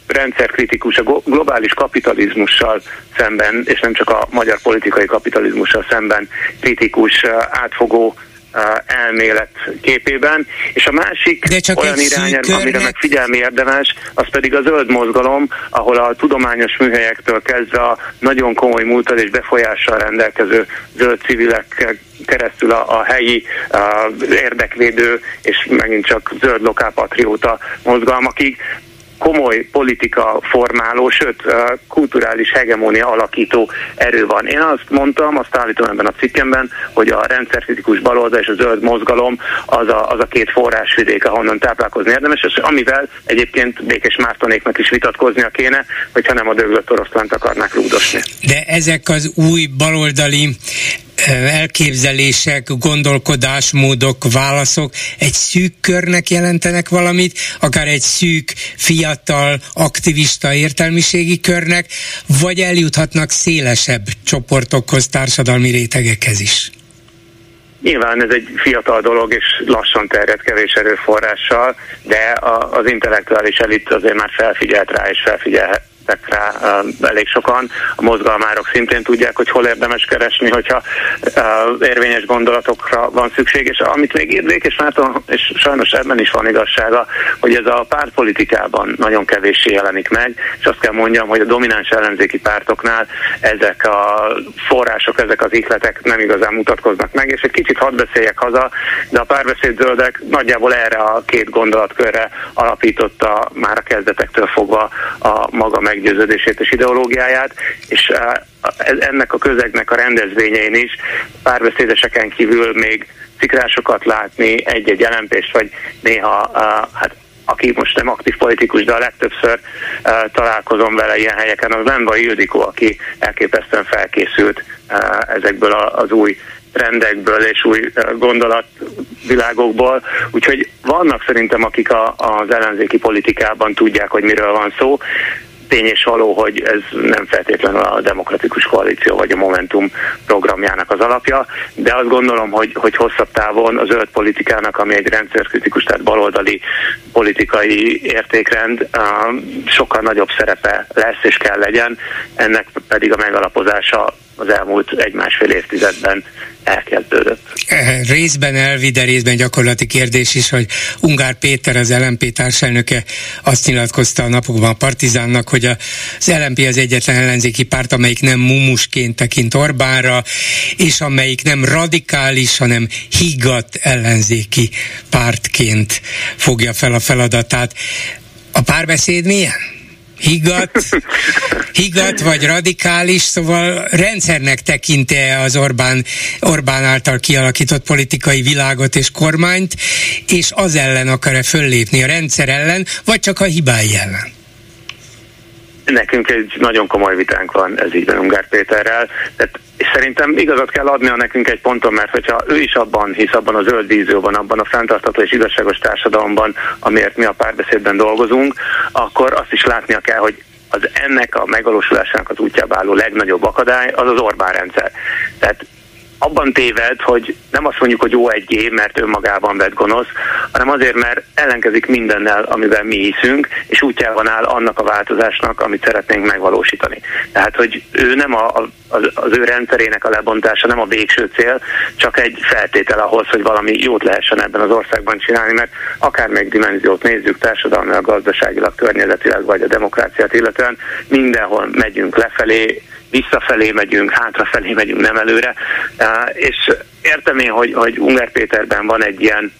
rendszerkritikus, a globális kapitalizmussal szemben, és nem csak a magyar politikai kapitalizmussal szemben kritikus, átfogó elmélet képében, és a másik De csak olyan irány, amire meg figyelmi érdemes, az pedig a zöld mozgalom, ahol a tudományos műhelyektől kezdve a nagyon komoly múltal és befolyással rendelkező zöld civilek keresztül a, a helyi a érdekvédő és megint csak zöld lokálpatrióta mozgalmakig komoly politika formáló, sőt kulturális hegemónia alakító erő van. Én azt mondtam, azt állítom ebben a cikkemben, hogy a rendszerkritikus baloldal és a zöld mozgalom az a, az a két forrásvidék, ahonnan táplálkozni érdemes, és amivel egyébként Békés Mártonéknak is vitatkoznia kéne, hogyha nem a döglött oroszlánt akarnák rúgdosni. De ezek az új baloldali elképzelések, gondolkodásmódok, válaszok egy szűk körnek jelentenek valamit, akár egy szűk, fiatal, aktivista értelmiségi körnek, vagy eljuthatnak szélesebb csoportokhoz, társadalmi rétegekhez is? Nyilván ez egy fiatal dolog, és lassan terjed kevés erőforrással, de az intellektuális elit azért már felfigyelt rá, és felfigyelhet jöttek rá elég sokan. A mozgalmárok szintén tudják, hogy hol érdemes keresni, hogyha érvényes gondolatokra van szükség, és amit még érdekes látom, és sajnos ebben is van igazsága, hogy ez a pártpolitikában nagyon kevéssé jelenik meg, és azt kell mondjam, hogy a domináns ellenzéki pártoknál ezek a források, ezek az ihletek nem igazán mutatkoznak meg, és egy kicsit hadd beszéljek haza, de a párbeszéd zöldek nagyjából erre a két gondolatkörre alapította már a kezdetektől fogva a maga meg meggyőződését és ideológiáját, és ennek a közegnek a rendezvényein is párbeszédeseken kívül még cikrásokat látni, egy-egy jelentést, vagy néha hát aki most nem aktív politikus, de a legtöbbször találkozom vele ilyen helyeken, az Lemba Ildikó, aki elképesztően felkészült ezekből az új trendekből és új gondolatvilágokból. Úgyhogy vannak szerintem, akik a, az ellenzéki politikában tudják, hogy miről van szó tény és való, hogy ez nem feltétlenül a demokratikus koalíció vagy a Momentum programjának az alapja, de azt gondolom, hogy, hogy hosszabb távon a zöld politikának, ami egy rendszerkritikus, tehát baloldali politikai értékrend, sokkal nagyobb szerepe lesz és kell legyen, ennek pedig a megalapozása az elmúlt egy-másfél évtizedben elkezdődött. Eh, részben elvi, de részben gyakorlati kérdés is, hogy Ungár Péter, az LMP társelnöke azt nyilatkozta a napokban a Partizánnak, hogy az LMP az egyetlen ellenzéki párt, amelyik nem mumusként tekint Orbánra, és amelyik nem radikális, hanem higgadt ellenzéki pártként fogja fel a feladatát. A párbeszéd milyen? Higgadt, higgadt vagy radikális, szóval rendszernek tekinte az Orbán, Orbán által kialakított politikai világot és kormányt, és az ellen akar-e föllépni, a rendszer ellen, vagy csak a hibái ellen? Nekünk egy nagyon komoly vitánk van ez így Ungár Péterrel, tehát szerintem igazat kell adnia nekünk egy ponton, mert hogyha ő is abban hisz, abban a zöld vízióban, abban a fenntartható és igazságos társadalomban, amiért mi a párbeszédben dolgozunk, akkor azt is látnia kell, hogy az ennek a megvalósulásának az útjába álló legnagyobb akadály az az Orbán rendszer. Tehát abban téved, hogy nem azt mondjuk, hogy jó egy év, mert önmagában vett gonosz, hanem azért, mert ellenkezik mindennel, amiben mi hiszünk, és útjában áll annak a változásnak, amit szeretnénk megvalósítani. Tehát, hogy ő nem a, a, az ő rendszerének a lebontása, nem a végső cél, csak egy feltétel ahhoz, hogy valami jót lehessen ebben az országban csinálni, mert akár még dimenziót nézzük, társadalmilag, gazdaságilag, környezetileg, vagy a demokráciát illetően, mindenhol megyünk lefelé, visszafelé megyünk, hátrafelé megyünk, nem előre. És értem én, hogy, hogy Unger Péterben van egy ilyen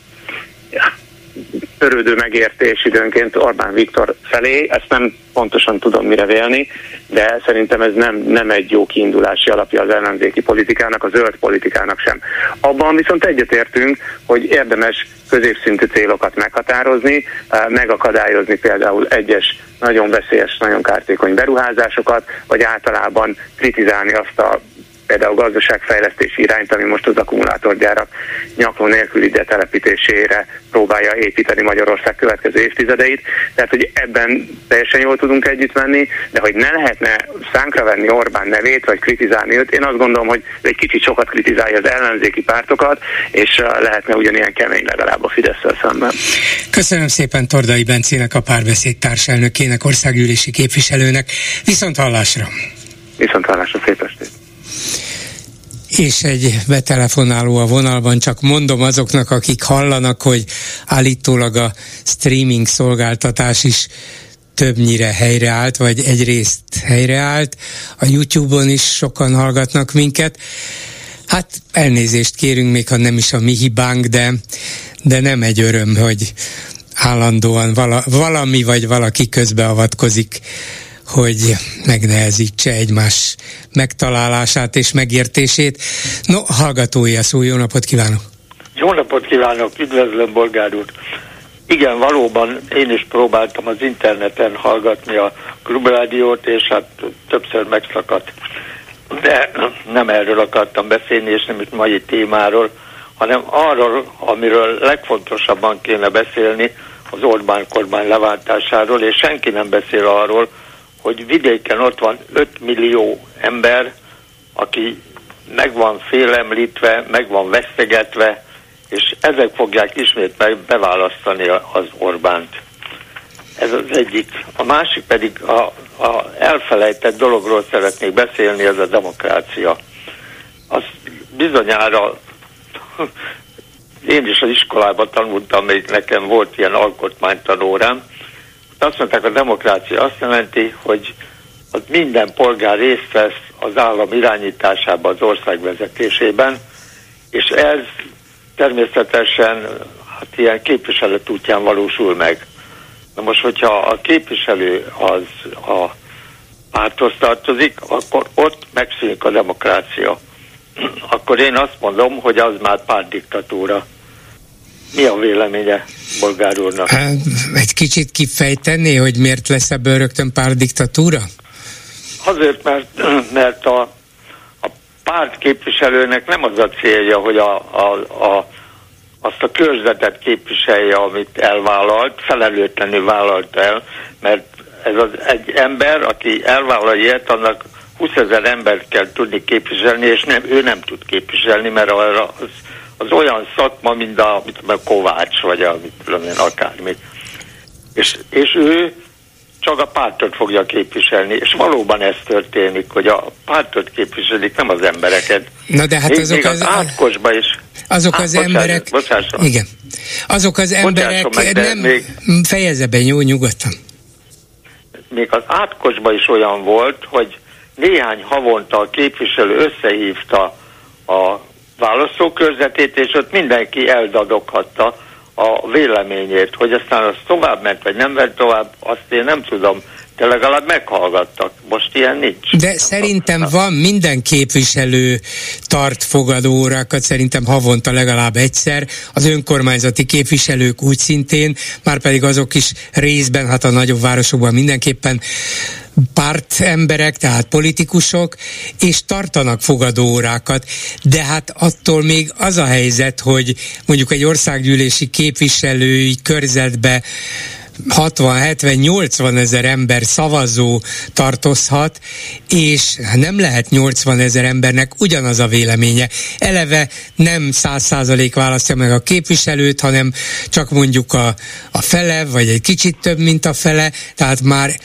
törődő megértés időnként Orbán Viktor felé, ezt nem pontosan tudom mire vélni, de szerintem ez nem, nem egy jó kiindulási alapja az ellenzéki politikának, a zöld politikának sem. Abban viszont egyetértünk, hogy érdemes középszintű célokat meghatározni, eh, megakadályozni például egyes nagyon veszélyes, nagyon kártékony beruházásokat, vagy általában kritizálni azt a például gazdaságfejlesztési irányt, ami most az akkumulátorgyárak nyakló nélkül ide telepítésére próbálja építeni Magyarország következő évtizedeit. Tehát, hogy ebben teljesen jól tudunk együtt menni, de hogy ne lehetne szánkra venni Orbán nevét, vagy kritizálni őt, én azt gondolom, hogy egy kicsit sokat kritizálja az ellenzéki pártokat, és uh, lehetne ugyanilyen kemény legalább a fidesz szemben. Köszönöm szépen Tordai Bencének, a párbeszéd társelnökének, országgyűlési képviselőnek. Viszont hallásra! Viszont hallásra, szép estét! És egy betelefonáló a vonalban, csak mondom azoknak, akik hallanak, hogy állítólag a streaming szolgáltatás is többnyire helyreállt, vagy egyrészt helyreállt. A YouTube-on is sokan hallgatnak minket. Hát elnézést kérünk, még ha nem is a mi hibánk, de, de nem egy öröm, hogy állandóan vala, valami vagy valaki közbeavatkozik hogy megnehezítse egymás megtalálását és megértését. No, hallgatói a szó, jó napot kívánok! Jó napot kívánok, üdvözlöm Bolgár úr! Igen, valóban én is próbáltam az interneten hallgatni a klubrádiót, és hát többször megszakadt. de nem erről akartam beszélni, és nem itt mai témáról, hanem arról, amiről legfontosabban kéne beszélni, az Orbán kormány leváltásáról, és senki nem beszél arról, hogy vidéken ott van 5 millió ember, aki meg van félemlítve, meg van vesztegetve, és ezek fogják ismét beválasztani az Orbánt. Ez az egyik. A másik pedig a, a elfelejtett dologról szeretnék beszélni, ez a demokrácia. Az bizonyára én is az iskolában tanultam, még nekem volt ilyen alkotmánytanórám. Azt mondták, a demokrácia azt jelenti, hogy az minden polgár részt vesz az állam irányításában, az ország vezetésében, és ez természetesen hát ilyen képviselőt útján valósul meg. Na most, hogyha a képviselő az a párthoz tartozik, akkor ott megszűnik a demokrácia. Akkor én azt mondom, hogy az már pártdiktatúra. Mi a véleménye bolgár úrnak? Egy kicsit kifejteni, hogy miért lesz ebből rögtön pártdiktatúra? Azért, mert, mert a, a párt képviselőnek nem az a célja, hogy a, a, a, azt a körzetet képviselje, amit elvállalt, felelőtlenül vállalt el, mert ez az egy ember, aki elvállal ilyet, annak 20 ezer embert kell tudni képviselni, és nem, ő nem tud képviselni, mert arra az, az olyan szakma, mint a, mint a Kovács, vagy a, mit tudom én, akármi. És, és ő csak a pártot fogja képviselni, és valóban ez történik, hogy a pártot képviselik, nem az embereket. Na de hát még, azok még az, az átkosba is. Azok hát, az bocsánat, emberek... Bocsásson. Igen. Azok az emberek meg, nem... Még, fejezze be, jó, nyugodtan. Még az átkosba is olyan volt, hogy néhány havonta a képviselő összehívta a választókörzetét, és ott mindenki eldadoghatta a véleményét, hogy aztán az tovább ment, vagy nem ment tovább, azt én nem tudom, de legalább meghallgattak. Most ilyen nincs. De szerintem van minden képviselő tart fogadóórákat, szerintem havonta legalább egyszer, az önkormányzati képviselők úgy szintén, már pedig azok is részben, hát a nagyobb városokban mindenképpen pártemberek, tehát politikusok, és tartanak fogadóórákat, de hát attól még az a helyzet, hogy mondjuk egy országgyűlési képviselői körzetbe 60-70-80 ezer ember szavazó tartozhat, és nem lehet 80 ezer embernek ugyanaz a véleménye. Eleve nem 100% választja meg a képviselőt, hanem csak mondjuk a, a fele, vagy egy kicsit több, mint a fele, tehát már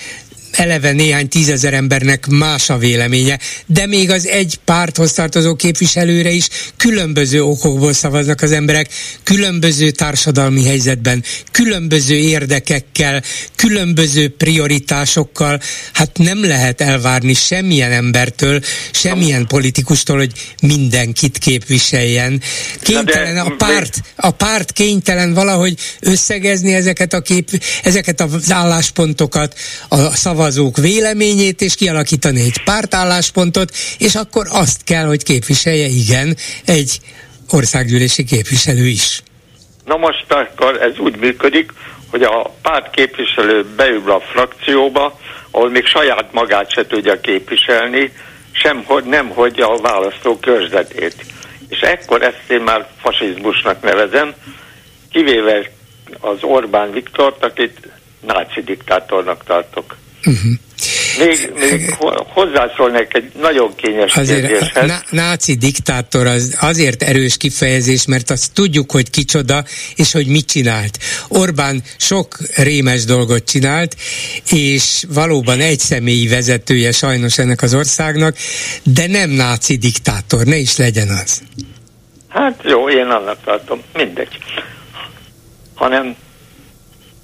eleve néhány tízezer embernek más a véleménye, de még az egy párthoz tartozó képviselőre is különböző okokból szavaznak az emberek, különböző társadalmi helyzetben, különböző érdekekkel, különböző prioritásokkal. Hát nem lehet elvárni semmilyen embertől, semmilyen politikustól, hogy mindenkit képviseljen. Kénytelen a párt, a párt kénytelen valahogy összegezni ezeket a kép, ezeket az álláspontokat, a szavazatokat, szavazók véleményét, és kialakítani egy pártálláspontot, és akkor azt kell, hogy képviselje, igen, egy országgyűlési képviselő is. Na most akkor ez úgy működik, hogy a párt képviselő beül a frakcióba, ahol még saját magát se tudja képviselni, sem hogy nem, hogy a választó körzetét. És ekkor ezt én már fasizmusnak nevezem, kivéve az Orbán Viktort, akit náci diktátornak tartok. Uh-huh. Még, még hozzászólnék egy nagyon kényes azért kérdéshez. A náci diktátor az azért erős kifejezés, mert azt tudjuk, hogy kicsoda, és hogy mit csinált. Orbán sok rémes dolgot csinált, és valóban egy személyi vezetője sajnos ennek az országnak, de nem náci diktátor, ne is legyen az. Hát jó, én annak tartom, mindegy. Hanem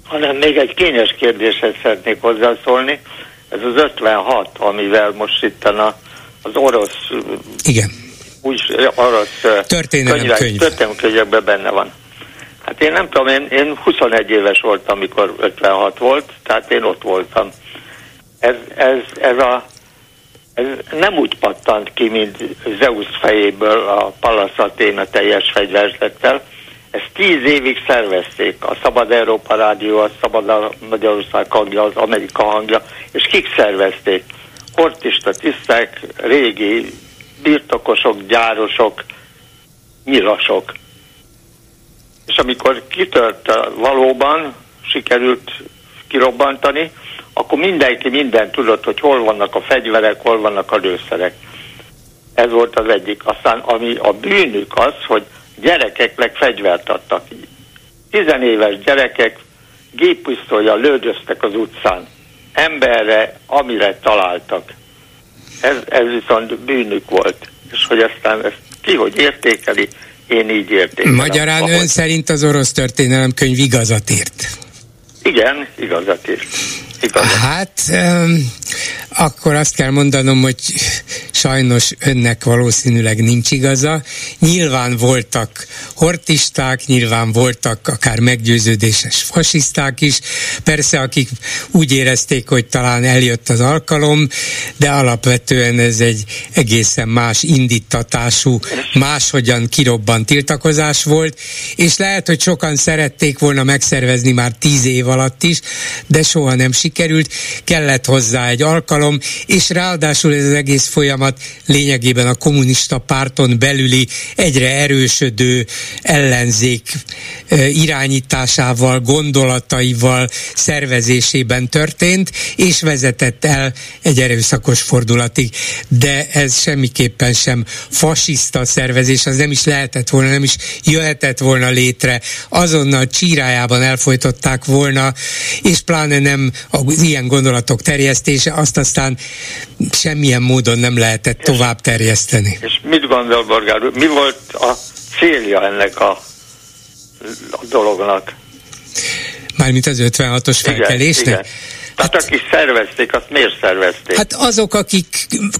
hanem még egy kényes kérdéshez szeretnék hozzászólni. Ez az 56, amivel most itt a, az orosz Igen. úgy orosz történelem könyv. könyvekben benne van. Hát én nem tudom, én, én 21 éves voltam, amikor 56 volt, tehát én ott voltam. Ez, ez, ez, a, ez nem úgy pattant ki, mint Zeus fejéből a Athéna teljes fegyverzettel, ezt tíz évig szervezték, a Szabad Európa Rádió, a Szabad Magyarország hangja, az Amerika hangja, és kik szervezték? sportista tisztek, régi birtokosok, gyárosok, nyilasok. És amikor kitört valóban, sikerült kirobbantani, akkor mindenki minden tudott, hogy hol vannak a fegyverek, hol vannak a lőszerek. Ez volt az egyik. Aztán ami a bűnük az, hogy gyerekeknek fegyvert adtak. Tizenéves gyerekek géppisztolyjal lődöztek az utcán. Emberre, amire találtak. Ez, ez viszont bűnük volt. És hogy aztán ezt ki hogy értékeli, én így értékelem. Magyarán ahogy... ön szerint az orosz történelemkönyv igazat írt? Igen, igazat írt. Igazat. Hát um, akkor azt kell mondanom, hogy sajnos önnek valószínűleg nincs igaza. Nyilván voltak hortisták, nyilván voltak akár meggyőződéses fasiszták is, persze akik úgy érezték, hogy talán eljött az alkalom, de alapvetően ez egy egészen más indítatású, máshogyan kirobbant tiltakozás volt, és lehet, hogy sokan szerették volna megszervezni már tíz év alatt is, de soha nem sikerült, kellett hozzá egy alkalom, és ráadásul ez az egész folyamat lényegében a kommunista párton belüli egyre erősödő ellenzék irányításával, gondolataival, szervezésében történt, és vezetett el egy erőszakos fordulatig. De ez semmiképpen sem fasiszta szervezés, az nem is lehetett volna, nem is jöhetett volna létre. Azonnal csírájában elfolytották volna, és pláne nem az ilyen gondolatok terjesztése, azt aztán semmilyen módon nem lehetett tovább terjeszteni. És mit gondol Borgár Mi volt a célja ennek a, a dolognak? Mármint az 56-os felkelésnek? Igen, igen. Tehát hát, akik szervezték, azt miért szervezték? Hát azok, akik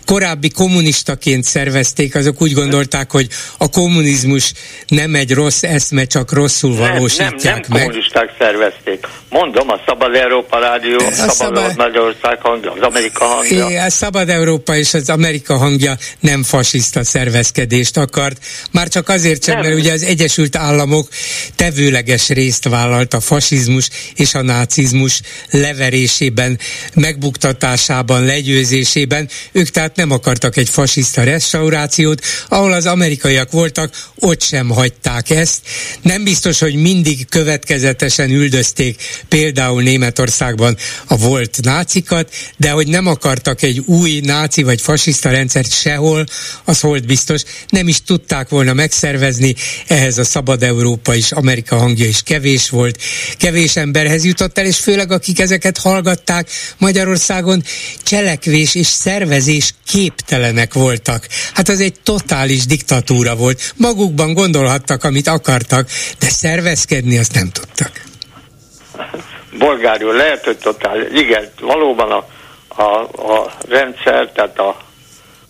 korábbi kommunistaként szervezték, azok úgy gondolták, hogy a kommunizmus nem egy rossz eszme, csak rosszul valósítják nem, nem, nem meg. kommunisták szervezték. Mondom, a Szabad Európa Rádió, a Szabad, Szabad Magyarország hangja, az Amerika hangja. É, a Szabad Európa és az Amerika hangja nem fasiszta szervezkedést akart. Már csak azért sem, mert ugye az Egyesült Államok tevőleges részt vállalt a fasizmus és a nácizmus leverésében megmentésében, megbuktatásában, legyőzésében. Ők tehát nem akartak egy fasiszta restaurációt, ahol az amerikaiak voltak, ott sem hagyták ezt. Nem biztos, hogy mindig következetesen üldözték például Németországban a volt nácikat, de hogy nem akartak egy új náci vagy fasiszta rendszert sehol, az volt biztos. Nem is tudták volna megszervezni, ehhez a Szabad Európa és Amerika hangja is kevés volt. Kevés emberhez jutott el, és főleg akik ezeket hallgat hallgatták, Magyarországon cselekvés és szervezés képtelenek voltak. Hát az egy totális diktatúra volt. Magukban gondolhattak, amit akartak, de szervezkedni azt nem tudtak. Bolgáriul lehet, hogy totál, igen, valóban a, a, a rendszer, tehát a,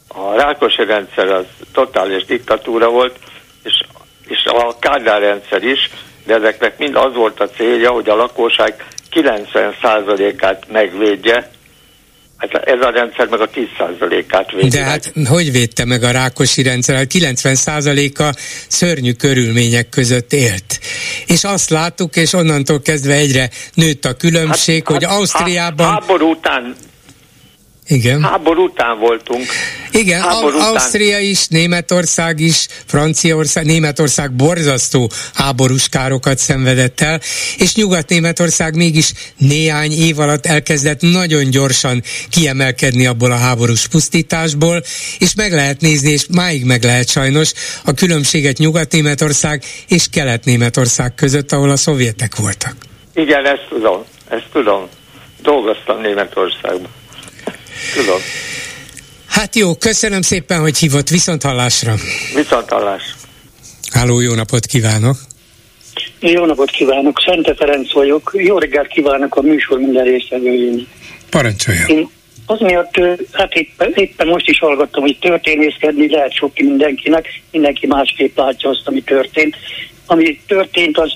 a Rákosi rendszer az totális diktatúra volt, és, és a Kádár rendszer is, de ezeknek mind az volt a célja, hogy a lakosság 90%-át megvédje, Hát ez a rendszer meg a 10%-át védi. De hát hogy védte meg a Rákosi rendszer? A 90%-a szörnyű körülmények között élt. És azt láttuk, és onnantól kezdve egyre nőtt a különbség, hát, hogy hát, Ausztriában... Háború után igen. Háború után voltunk. Igen, Háború után. Ausztria is, Németország is, Franciaország, Németország borzasztó háborús károkat szenvedett el, és Nyugat-Németország mégis néhány év alatt elkezdett nagyon gyorsan kiemelkedni abból a háborús pusztításból, és meg lehet nézni, és máig meg lehet sajnos a különbséget Nyugat-Németország és Kelet-Németország között, ahol a szovjetek voltak. Igen, ezt tudom, ezt tudom. Dolgoztam Németországban. Tudom. Hát jó, köszönöm szépen, hogy hívott. Viszont hallásra. Viszont hallás. Háló, jó napot kívánok. Jó napot kívánok, Szente Ferenc vagyok. Jó reggelt kívánok a műsor minden résztvevőjén. Parancsolja. Én az miatt, hát éppen, éppen most is hallgattam, hogy történészkedni lehet sok mindenkinek, mindenki másképp látja azt, ami történt. Ami történt, az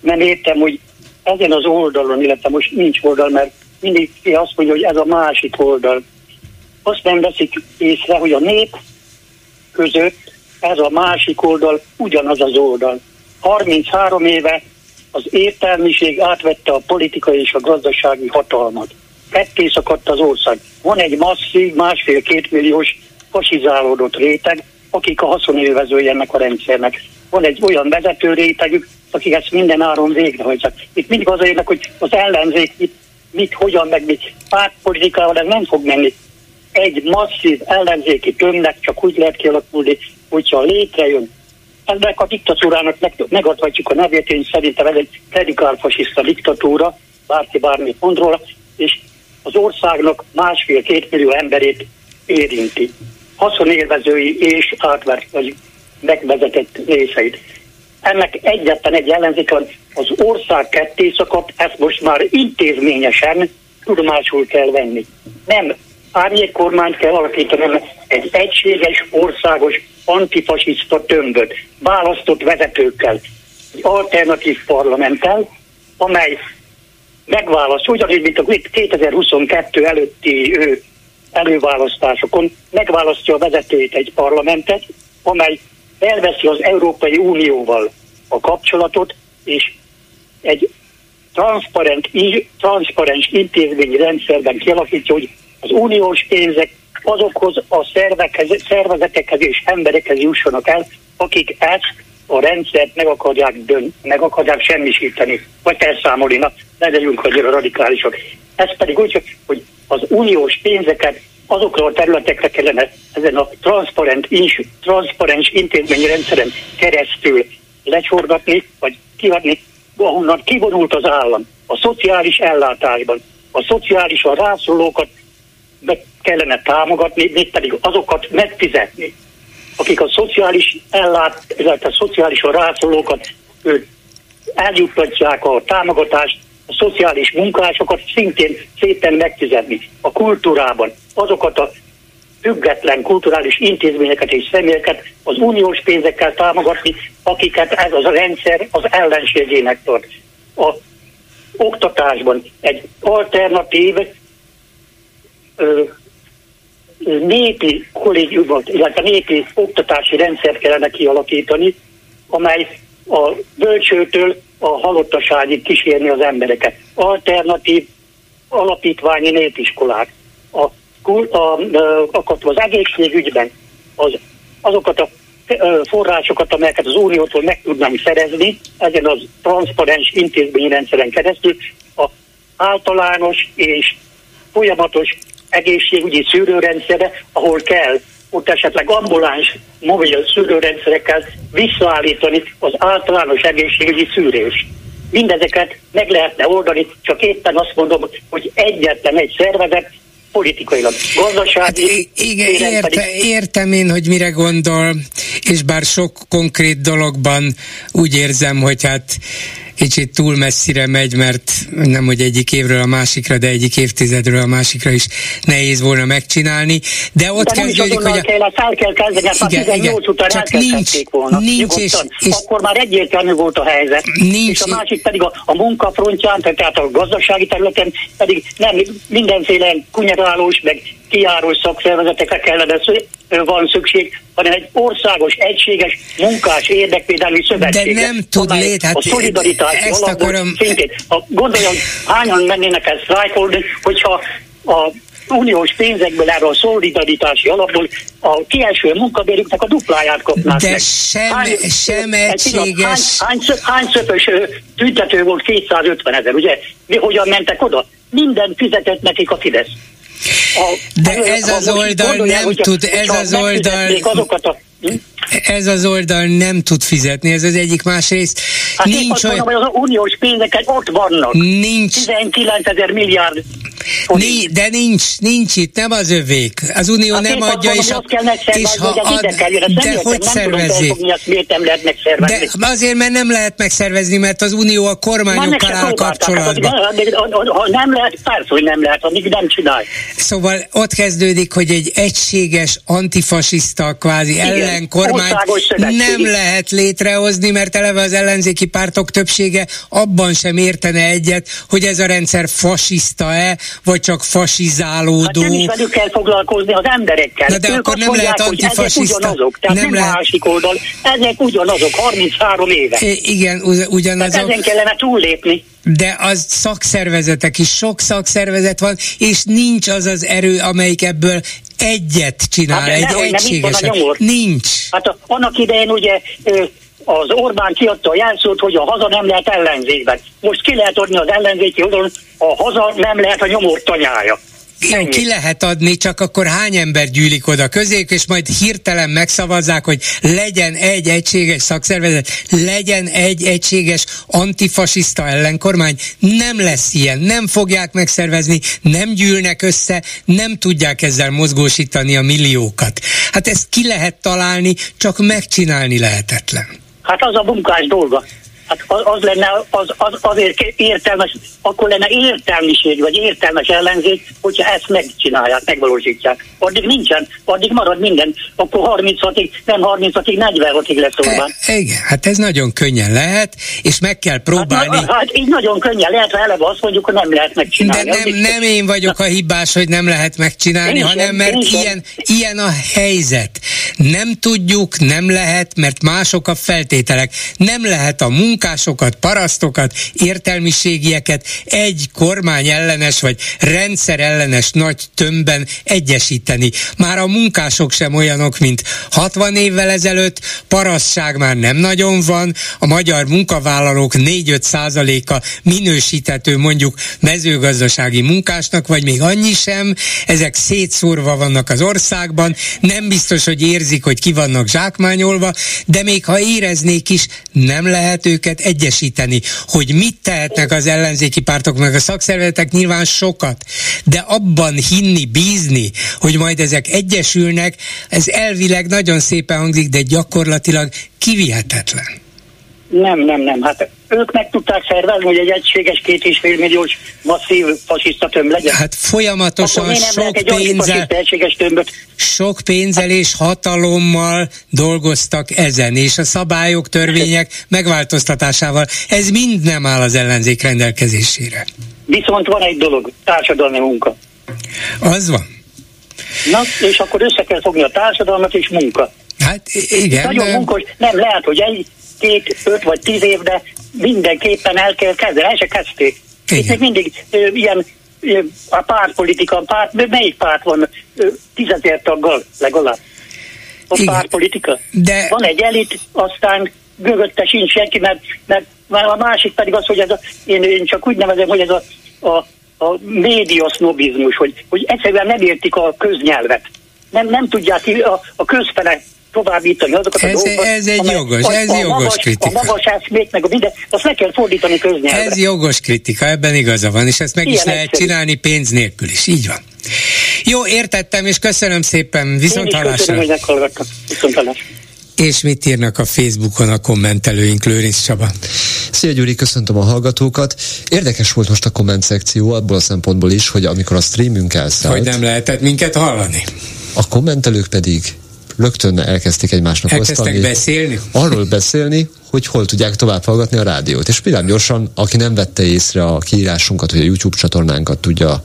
nem értem, hogy ezen az oldalon, illetve most nincs oldal, mert mindig azt mondja, hogy ez a másik oldal. Azt nem veszik észre, hogy a nép között ez a másik oldal ugyanaz az oldal. 33 éve az értelmiség átvette a politikai és a gazdasági hatalmat. ketté szakadt az ország. Van egy masszív, másfél-két milliós fasizálódott réteg, akik a haszonélvezői ennek a rendszernek. Van egy olyan vezető rétegük, akik ezt minden áron végrehajtják. Itt mindig az hogy az ellenzék mit, mit hogyan, meg mit pártpolitikával ez nem fog menni. Egy masszív ellenzéki tömnek csak úgy lehet kialakulni, hogyha létrejön ennek a diktatúrának meg, megadhatjuk a nevét, én szerintem ez egy radikál-fasiszta diktatúra, bárki bármit mond róla, és az országnak másfél-két millió emberét érinti. Haszonélvezői és átvert vagy megvezetett részeit. Ennek egyetlen egy ellenzék van, az ország ketté szakadt, ezt most már intézményesen tudomásul kell venni. Nem árnyék kormányt kell alakítani, hanem egy egységes, országos, antifasiszta tömböt, választott vezetőkkel, egy alternatív parlamenttel, amely megválaszt, ugyanúgy, mint a 2022 előtti ő, előválasztásokon megválasztja a vezetőjét egy parlamentet, amely elveszi az Európai Unióval a kapcsolatot, és egy transzparent, transzparens intézményi rendszerben kialakítja, hogy az uniós pénzek azokhoz a szervekhez, szervezetekhez és emberekhez jussanak el, akik ezt a rendszert meg akarják dön, meg akarják semmisíteni, vagy felszámolni, na, ne legyünk annyira radikálisak. Ez pedig úgy, hogy az uniós pénzeket azokra a területekre kellene ezen a transzparent, ins, transzparens intézményi rendszeren keresztül lecsorgatni, vagy kiadni, ahonnan kivonult az állam. A szociális ellátásban, a szociális a rászorulókat meg kellene támogatni, még pedig azokat megfizetni, akik a szociális ellát, illetve a szociális rászorulókat eljuttatják a támogatást, a szociális munkásokat szintén szépen megfizetni. A kultúrában azokat a független kulturális intézményeket és személyeket az uniós pénzekkel támogatni, akiket ez az a rendszer az ellenségének tart. A oktatásban egy alternatív ö, népi kollégiumot, illetve népi oktatási rendszert kellene kialakítani, amely a bölcsőtől a halottaságig kísérni az embereket. Alternatív alapítványi népiskolák. A, a, a, az egészségügyben az, azokat a forrásokat, amelyeket az Uniótól meg tudnánk szerezni, ezen az transzparens intézményrendszeren keresztül, a általános és folyamatos egészségügyi szűrőrendszere, ahol kell ott esetleg ambuláns mobil szűrőrendszerekkel visszaállítani az általános egészségügyi szűrést. Mindezeket meg lehetne oldani, csak éppen azt mondom, hogy egyetlen egy szervezet politikailag, gazdasági... Hát, igen, érte, pedig... értem én, hogy mire gondol, és bár sok konkrét dologban úgy érzem, hogy hát kicsit túl messzire megy, mert nem hogy egyik évről a másikra, de egyik évtizedről a másikra is nehéz volna megcsinálni. De ott de kezdődik, hogy... A... Kell, azt el kell kezdeni, ezt igen, 18 igen, után csak nincs, volna. Nincs és, és, Akkor már egyértelmű volt a helyzet. Nincs, és a másik pedig a, a munkafrontján, tehát a gazdasági területen pedig nem mindenféle kunyerálós, meg kiáró szakszervezetekre kellene van szükség, hanem egy országos, egységes munkás érdekvédelmi szövetség. De nem tud lét, hát a szolidaritás ezt akarom... Szintén, ha gondolja, hogy hányan mennének el sztrájkolni, hogyha a uniós pénzekből erre a szolidaritási alapból a kieső munkabérüknek a dupláját kapnák De meg. sem, hány, sem egységes... Hány, hány, hány szöpös tüntető volt 250 ezer, ugye? Mi hogyan mentek oda? Minden fizetett nekik a Fidesz. De ez az oldal nem tud, ez az oldal... Azokat a, hm? Ez az oldal nem tud fizetni, ez az egyik másrészt. Hát nincs olyan... Mondom, hogy az uniós pénzek ott vannak. Nincs. 19 ezer milliárd Ni, de nincs, nincs itt, nem az övék. Az Unió hát nem adja, és, a, és ha ad, de hogy szervezzék? De azért, mert nem lehet megszervezni, mert az Unió a kormányokkal áll kapcsolatban. Ha nem lehet, persze, hogy nem lehet, amíg nem csinál. Szóval ott kezdődik, hogy egy egységes, antifasiszta, kvázi Igen, ellenkormányt nem lehet létrehozni, mert eleve az ellenzéki pártok többsége abban sem értene egyet, hogy ez a rendszer fasiszta-e, vagy csak fasizálódó. Hát nem is velük kell foglalkozni az emberekkel. Na de ők akkor nem lehet antifasiszta. Ugyanazok, tehát nem, nem lehet. másik oldal. Ezek ugyanazok, 33 éve. I- igen, ugyanazok. Tehát ezen kellene túllépni. de az szakszervezetek is, sok szakszervezet van, és nincs az az erő, amelyik ebből egyet csinál, hát, egy egységeset. Nincs. Hát a, annak idején ugye az Orbán kiadta a jelszót, hogy a haza nem lehet ellenzékben. Most ki lehet adni az ellenzéki oldalon, a haza nem lehet a nyomort tanyája. Jó, ki lehet adni, csak akkor hány ember gyűlik oda közéjük, és majd hirtelen megszavazzák, hogy legyen egy egységes szakszervezet, legyen egy egységes antifasiszta ellenkormány. Nem lesz ilyen, nem fogják megszervezni, nem gyűlnek össze, nem tudják ezzel mozgósítani a milliókat. Hát ezt ki lehet találni, csak megcsinálni lehetetlen. Hát az a munkás dolga. Hát az lenne, az, az, azért értelmes, akkor lenne értelmiség, vagy értelmes ellenzék, hogyha ezt megcsinálják, megvalósítják. Addig nincsen, addig marad minden, akkor 36-ig, nem 36-ig, 46-ig lesz Orbán. E, igen, hát ez nagyon könnyen lehet, és meg kell próbálni. Hát, hát így nagyon könnyen lehet, ha eleve azt mondjuk, hogy nem lehet megcsinálni. De nem, nem én vagyok a hibás, hogy nem lehet megcsinálni, én hanem mert ilyen, ilyen a helyzet. Nem tudjuk, nem lehet, mert mások a feltételek. Nem lehet a munka munkásokat, parasztokat, értelmiségieket egy kormány ellenes vagy rendszer ellenes nagy tömbben egyesíteni. Már a munkások sem olyanok, mint 60 évvel ezelőtt, parasztság már nem nagyon van, a magyar munkavállalók 4-5 százaléka minősíthető mondjuk mezőgazdasági munkásnak, vagy még annyi sem, ezek szétszórva vannak az országban, nem biztos, hogy érzik, hogy ki vannak zsákmányolva, de még ha éreznék is, nem lehet őket őket egyesíteni. Hogy mit tehetnek az ellenzéki pártok, meg a szakszervezetek nyilván sokat, de abban hinni, bízni, hogy majd ezek egyesülnek, ez elvileg nagyon szépen hangzik, de gyakorlatilag kivihetetlen. Nem, nem, nem. Hát ők meg tudták szervezni, hogy egy egységes két és fél milliós masszív fasiszta tömb legyen. Hát folyamatosan sok pénzzel, sok pénzel és hatalommal dolgoztak ezen, és a szabályok, törvények megváltoztatásával. Ez mind nem áll az ellenzék rendelkezésére. Viszont van egy dolog, társadalmi munka. Az van. Na, és akkor össze kell fogni a társadalmat és munka. Hát igen. Nagyon de... munkos, nem lehet, hogy egy, két, öt vagy tíz év, de mindenképpen el kell kezdeni, el se kezdték. Itt még mindig ö, ilyen ö, a pártpolitika, a párt, melyik párt van ö, tízezer taggal legalább? A Igen. pártpolitika? De... Van egy elit, aztán mögötte sincs senki, mert, mert a másik pedig az, hogy ez a, én, én csak úgy nevezem, hogy ez a, a, a médiasznobizmus, hogy, hogy egyszerűen nem értik a köznyelvet. Nem, nem tudják a, a közfele továbbítani azokat ez, a dolgokat. Ez egy amely, jogos, ez a, jogos magas, kritika. A magas eszmét, meg a minden, azt meg kell fordítani köznyelvre. Ez jogos kritika, ebben igaza van, és ezt meg Ilyen is lehet egyszerű. csinálni pénz nélkül is, így van. Jó, értettem, és köszönöm szépen, viszont hallásra. Köszönöm, hogy meghallgattak. Viszont hallásra. És mit írnak a Facebookon a kommentelőink, Lőrinc Csaba? Szia Gyuri, köszöntöm a hallgatókat. Érdekes volt most a komment szekció abból a szempontból is, hogy amikor a streamünk elszállt... Hogy nem lehetett minket hallani. A kommentelők pedig rögtön elkezdték egymásnak Elkezdtek osztani. beszélni? Arról beszélni, hogy hol tudják tovább hallgatni a rádiót. És például gyorsan, aki nem vette észre a kiírásunkat, hogy a YouTube csatornánkat tudja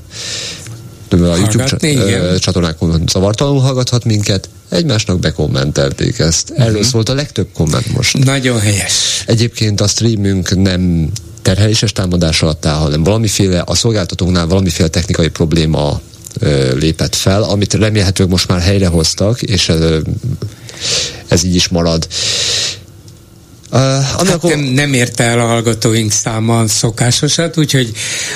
a YouTube Hallgatni, csatornákon zavartalanul hallgathat minket, egymásnak bekommentelték ezt. Erről uh-huh. szólt a legtöbb komment most. Nagyon helyes. Egyébként a streamünk nem terheléses támadás alatt áll, hanem valamiféle, a szolgáltatóknál valamiféle technikai probléma lépett fel, amit remélhetőleg most már helyrehoztak, és ez így is marad. Uh, hát akkor... nem, nem érte el a hallgatóink száma szokásosat, úgyhogy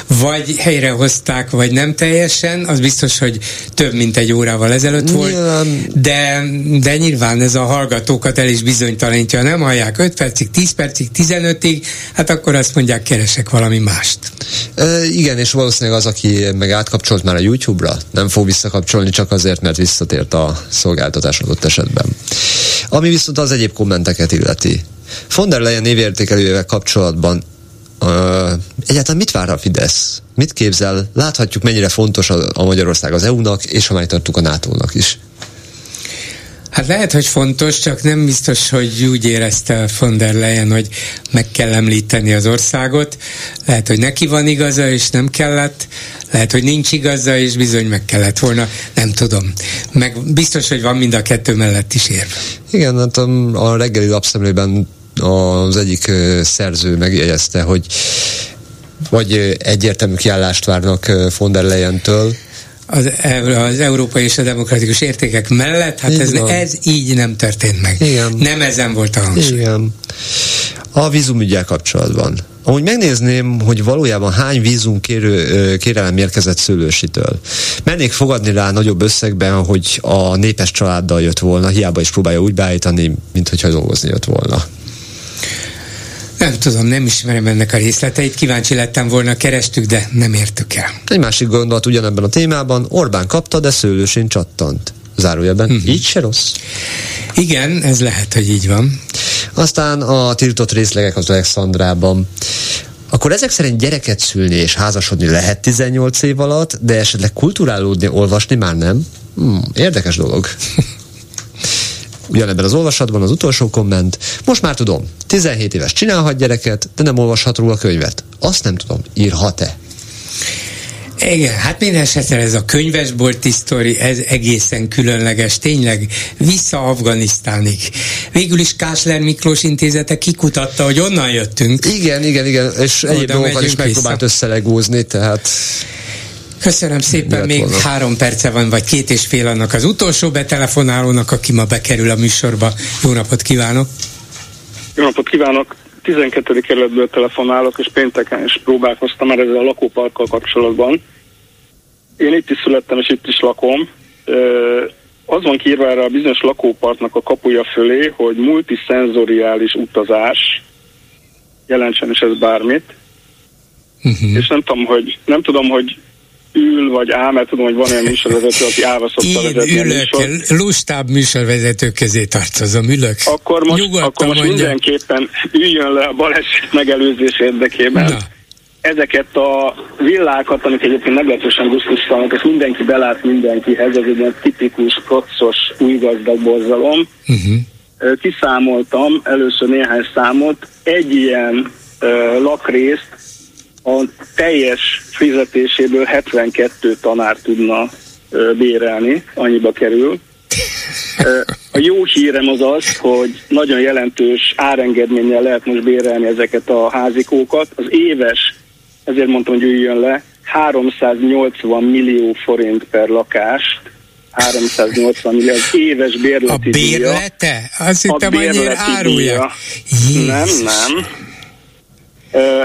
vagy helyrehozták, vagy nem teljesen, az biztos, hogy több mint egy órával ezelőtt volt, nyilván... de, de nyilván ez a hallgatókat el is bizonytalanítja, nem hallják 5 percig, 10 percig, 15-ig, hát akkor azt mondják, keresek valami mást. Uh, igen, és valószínűleg az, aki meg átkapcsolt már a YouTube-ra, nem fog visszakapcsolni csak azért, mert visszatért a szolgáltatás adott esetben. Ami viszont az egyéb kommenteket illeti. Von der Leyen névértékelőjével kapcsolatban uh, egyáltalán mit vár a Fidesz? Mit képzel? Láthatjuk, mennyire fontos a, a Magyarország az EU-nak, és ha tartunk a NATO-nak is. Hát lehet, hogy fontos, csak nem biztos, hogy úgy érezte von der Leyen, hogy meg kell említeni az országot. Lehet, hogy neki van igaza, és nem kellett. Lehet, hogy nincs igaza, és bizony meg kellett volna. Nem tudom. Meg biztos, hogy van mind a kettő mellett is érve. Igen, hát a, a reggeli lapszemlében az egyik szerző megjegyezte, hogy Vagy egyértelmű kiállást várnak von der Leyen-től? az, az európai és a demokratikus értékek mellett, hát ez, ez így nem történt meg. Igen. Nem ezen volt a hangsúly. Igen. A vízumügyel kapcsolatban. Ahogy megnézném, hogy valójában hány vízum kérő, kérelem érkezett szőlősitől. Mennék fogadni rá nagyobb összegben, hogy a népes családdal jött volna, hiába is próbálja úgy beállítani, mint hogyha dolgozni jött volna. Nem tudom, nem ismerem ennek a részleteit, kíváncsi lettem volna, kerestük, de nem értük el. Egy másik gondolat ugyanebben a témában, Orbán kapta, de szőlősén csattant. Zárójelben, uh-huh. így se rossz. Igen, ez lehet, hogy így van. Aztán a tiltott részlegek az Alexandrában. Akkor ezek szerint gyereket szülni és házasodni lehet 18 év alatt, de esetleg kulturálódni, olvasni már nem? Hmm, érdekes dolog. Ugyanebben az olvasatban az utolsó komment. Most már tudom, 17 éves csinálhat gyereket, de nem olvashat róla könyvet. Azt nem tudom, írhat-e? Igen, hát minden esetre ez a könyvesbolti sztori, ez egészen különleges, tényleg vissza Afganisztánig. Végül is Kásler Miklós intézete kikutatta, hogy onnan jöttünk. Igen, igen, igen, és egyéb dolgokat is megpróbált összelegózni, tehát... Köszönöm szépen, még volna. három perce van, vagy két és fél annak az utolsó betelefonálónak, aki ma bekerül a műsorba. Jó napot kívánok! Jó napot kívánok! 12. kerületből telefonálok, és pénteken is próbálkoztam már ezzel a lakóparkkal kapcsolatban. Én itt is születtem, és itt is lakom. Az van kiírva erre a bizonyos lakóparknak a kapuja fölé, hogy multiszenzoriális utazás, jelentsen is ez bármit. Uh-huh. És nem tudom, hogy nem tudom, hogy ül vagy áll, mert tudom, hogy van olyan műsorvezető, aki állva szokta vezetni ülök, műsor. lustább műsorvezetők közé tartozom, ülök. Akkor most, akkor most mindenképpen üljön le a baleset megelőzés érdekében. Na. Ezeket a villákat, amik egyébként meglehetősen gusztustalanok, és mindenki belát mindenkihez, ez egy ilyen tipikus, kocos, új gazdag borzalom. Uh-huh. Kiszámoltam először néhány számot, egy ilyen uh, lakrészt a teljes fizetéséből 72 tanár tudna bérelni, annyiba kerül. A jó hírem az az, hogy nagyon jelentős árengedménnyel lehet most bérelni ezeket a házikókat. Az éves, ezért mondtam, hogy üljön le, 380 millió forint per lakást, 380 millió az éves bérleti A bérlete? Azt hittem, annyira árulja. Nem, nem.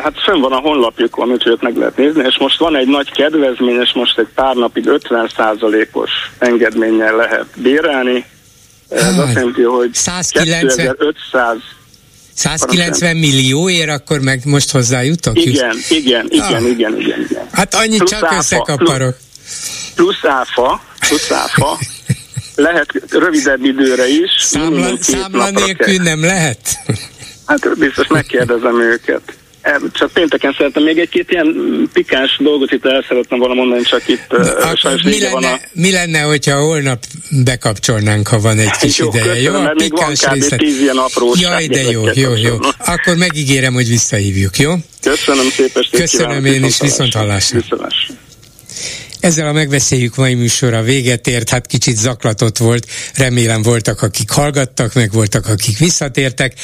Hát fönn van a honlapjukon, úgyhogy ott meg lehet nézni, és most van egy nagy kedvezmény, és most egy pár napig 50%-os engedménnyel lehet bérelni. Ez azt jelenti, hogy 190... 2500 190 millióért, akkor meg most hozzájutok? Igen, igen, igen, ah. igen, igen, igen. Hát annyit plusz csak áfa, összekaparok. Plusz, plusz áfa, plusz áfa. lehet rövidebb időre is. Számla, számla nélkül nem lehet? Hát biztos megkérdezem őket csak pénteken szeretem még egy-két ilyen pikáns dolgot itt el szeretném volna mondani, csak itt uh, sajnos mi lenne, van a... mi lenne, hogyha holnap bekapcsolnánk, ha van egy kis jó, ideje? Köszönöm, jó, a pikáns van részlet. tíz ilyen Jaj, de jó, jó, jó. Akkor megígérem, hogy visszahívjuk, jó? Köszönöm szépen. Köszönöm én is, viszont hallásra. Viszont ezzel a megbeszéljük mai műsora véget ért, hát kicsit zaklatott volt, remélem voltak, akik hallgattak, meg voltak, akik visszatértek.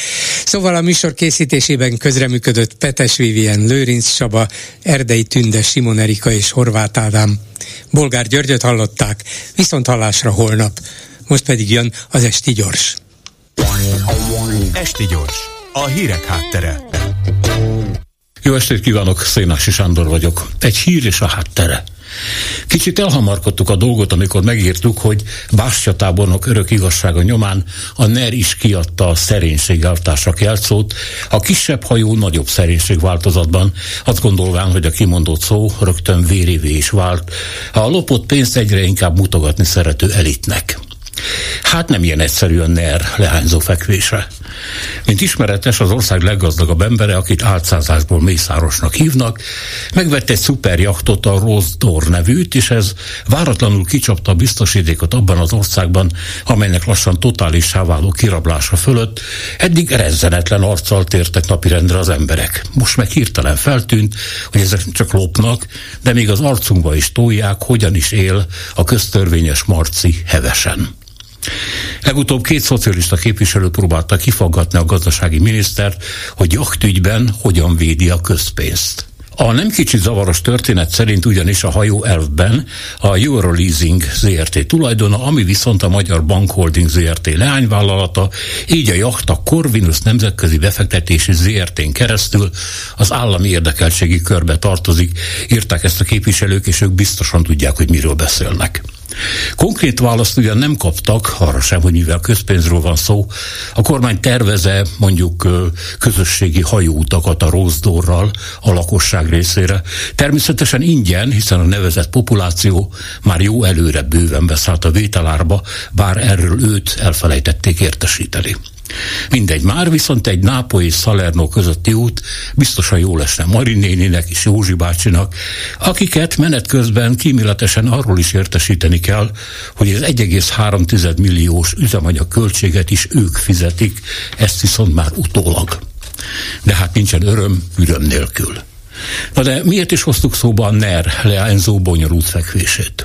Szóval a műsor készítésében közreműködött Petes Vivien, Lőrinc Saba, Erdei Tünde, Simon Erika és Horváth Ádám. Bolgár Györgyöt hallották, viszont hallásra holnap. Most pedig jön az Esti Gyors. Esti Gyors, a hírek háttere. Jó estét kívánok, Szénási Sándor vagyok. Egy hír és a háttere. Kicsit elhamarkodtuk a dolgot, amikor megírtuk, hogy Bástya tábornok örök igazsága nyomán a NER is kiadta a szerénység eltársak jelszót, a kisebb hajó nagyobb szerénység változatban, azt gondolván, hogy a kimondott szó rögtön vérévé is vált, ha a lopott pénzt egyre inkább mutogatni szerető elitnek. Hát nem ilyen egyszerű a NER lehányzó fekvése. Mint ismeretes, az ország leggazdagabb embere, akit álcázásból Mészárosnak hívnak, megvett egy szuperjachtot, a Rosdor nevűt, és ez váratlanul kicsapta a biztosítékot abban az országban, amelynek lassan totálissá váló kirablása fölött eddig rezzenetlen arccal tértek napirendre az emberek. Most meg hirtelen feltűnt, hogy ezek csak lopnak, de még az arcunkba is tolják, hogyan is él a köztörvényes Marci hevesen. Legutóbb két szocialista képviselő próbálta kifaggatni a gazdasági minisztert, hogy jachtügyben hogyan védi a közpénzt. A nem kicsi zavaros történet szerint ugyanis a hajó elvben a Euroleasing ZRT tulajdona, ami viszont a Magyar Bankholding ZRT leányvállalata, így a jacht a Corvinus nemzetközi befektetési ZRT-n keresztül az állami érdekeltségi körbe tartozik, írták ezt a képviselők, és ők biztosan tudják, hogy miről beszélnek. Konkrét választ ugyan nem kaptak, arra sem, hogy mivel közpénzről van szó, a kormány terveze mondjuk közösségi hajóutakat a Rózdorral a lakosság részére. Természetesen ingyen, hiszen a nevezett populáció már jó előre bőven beszállt a vételárba, bár erről őt elfelejtették értesíteni. Mindegy, már viszont egy Nápoly és Salerno közötti út biztosan jó lesne Marinéninek és Józsi bácsinak, akiket menet közben kíméletesen arról is értesíteni kell, hogy az 1,3 milliós üzemanyag költséget is ők fizetik, ezt viszont már utólag. De hát nincsen öröm üröm nélkül. Na de miért is hoztuk szóba a NER leányzó bonyolult fekvését?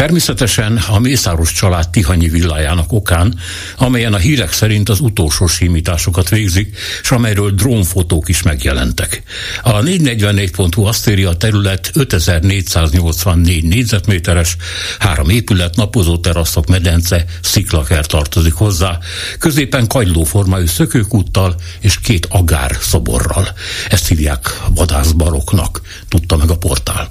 Természetesen a Mészáros család Tihanyi villájának okán, amelyen a hírek szerint az utolsó simításokat végzik, és amelyről drónfotók is megjelentek. A 444.hu azt terület 5484 négyzetméteres, három épület, napozó teraszok, medence, sziklaker tartozik hozzá, középen kagylóformájú szökőkúttal és két agár szoborral. Ezt hívják vadászbaroknak, tudta meg a portál.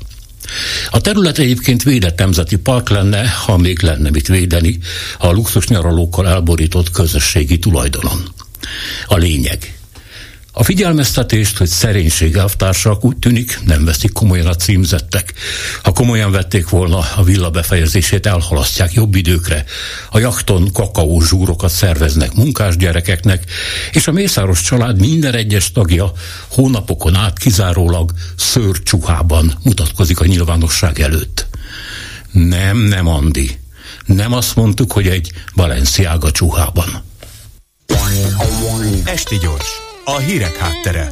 A terület egyébként védett nemzeti park lenne, ha még lenne mit védeni, a luxus nyaralókkal elborított közösségi tulajdonon. A lényeg. A figyelmeztetést, hogy szerénység elvtársak úgy tűnik nem veszik komolyan a címzettek. Ha komolyan vették volna, a villa befejezését elhalasztják jobb időkre. A jakton kakaó zsúrokat szerveznek munkás gyerekeknek, és a Mészáros család minden egyes tagja hónapokon át kizárólag szőrcsuhában mutatkozik a nyilvánosság előtt. Nem, nem, Andi. Nem azt mondtuk, hogy egy Balenciaga csuhában. Esti gyors a hírek háttere.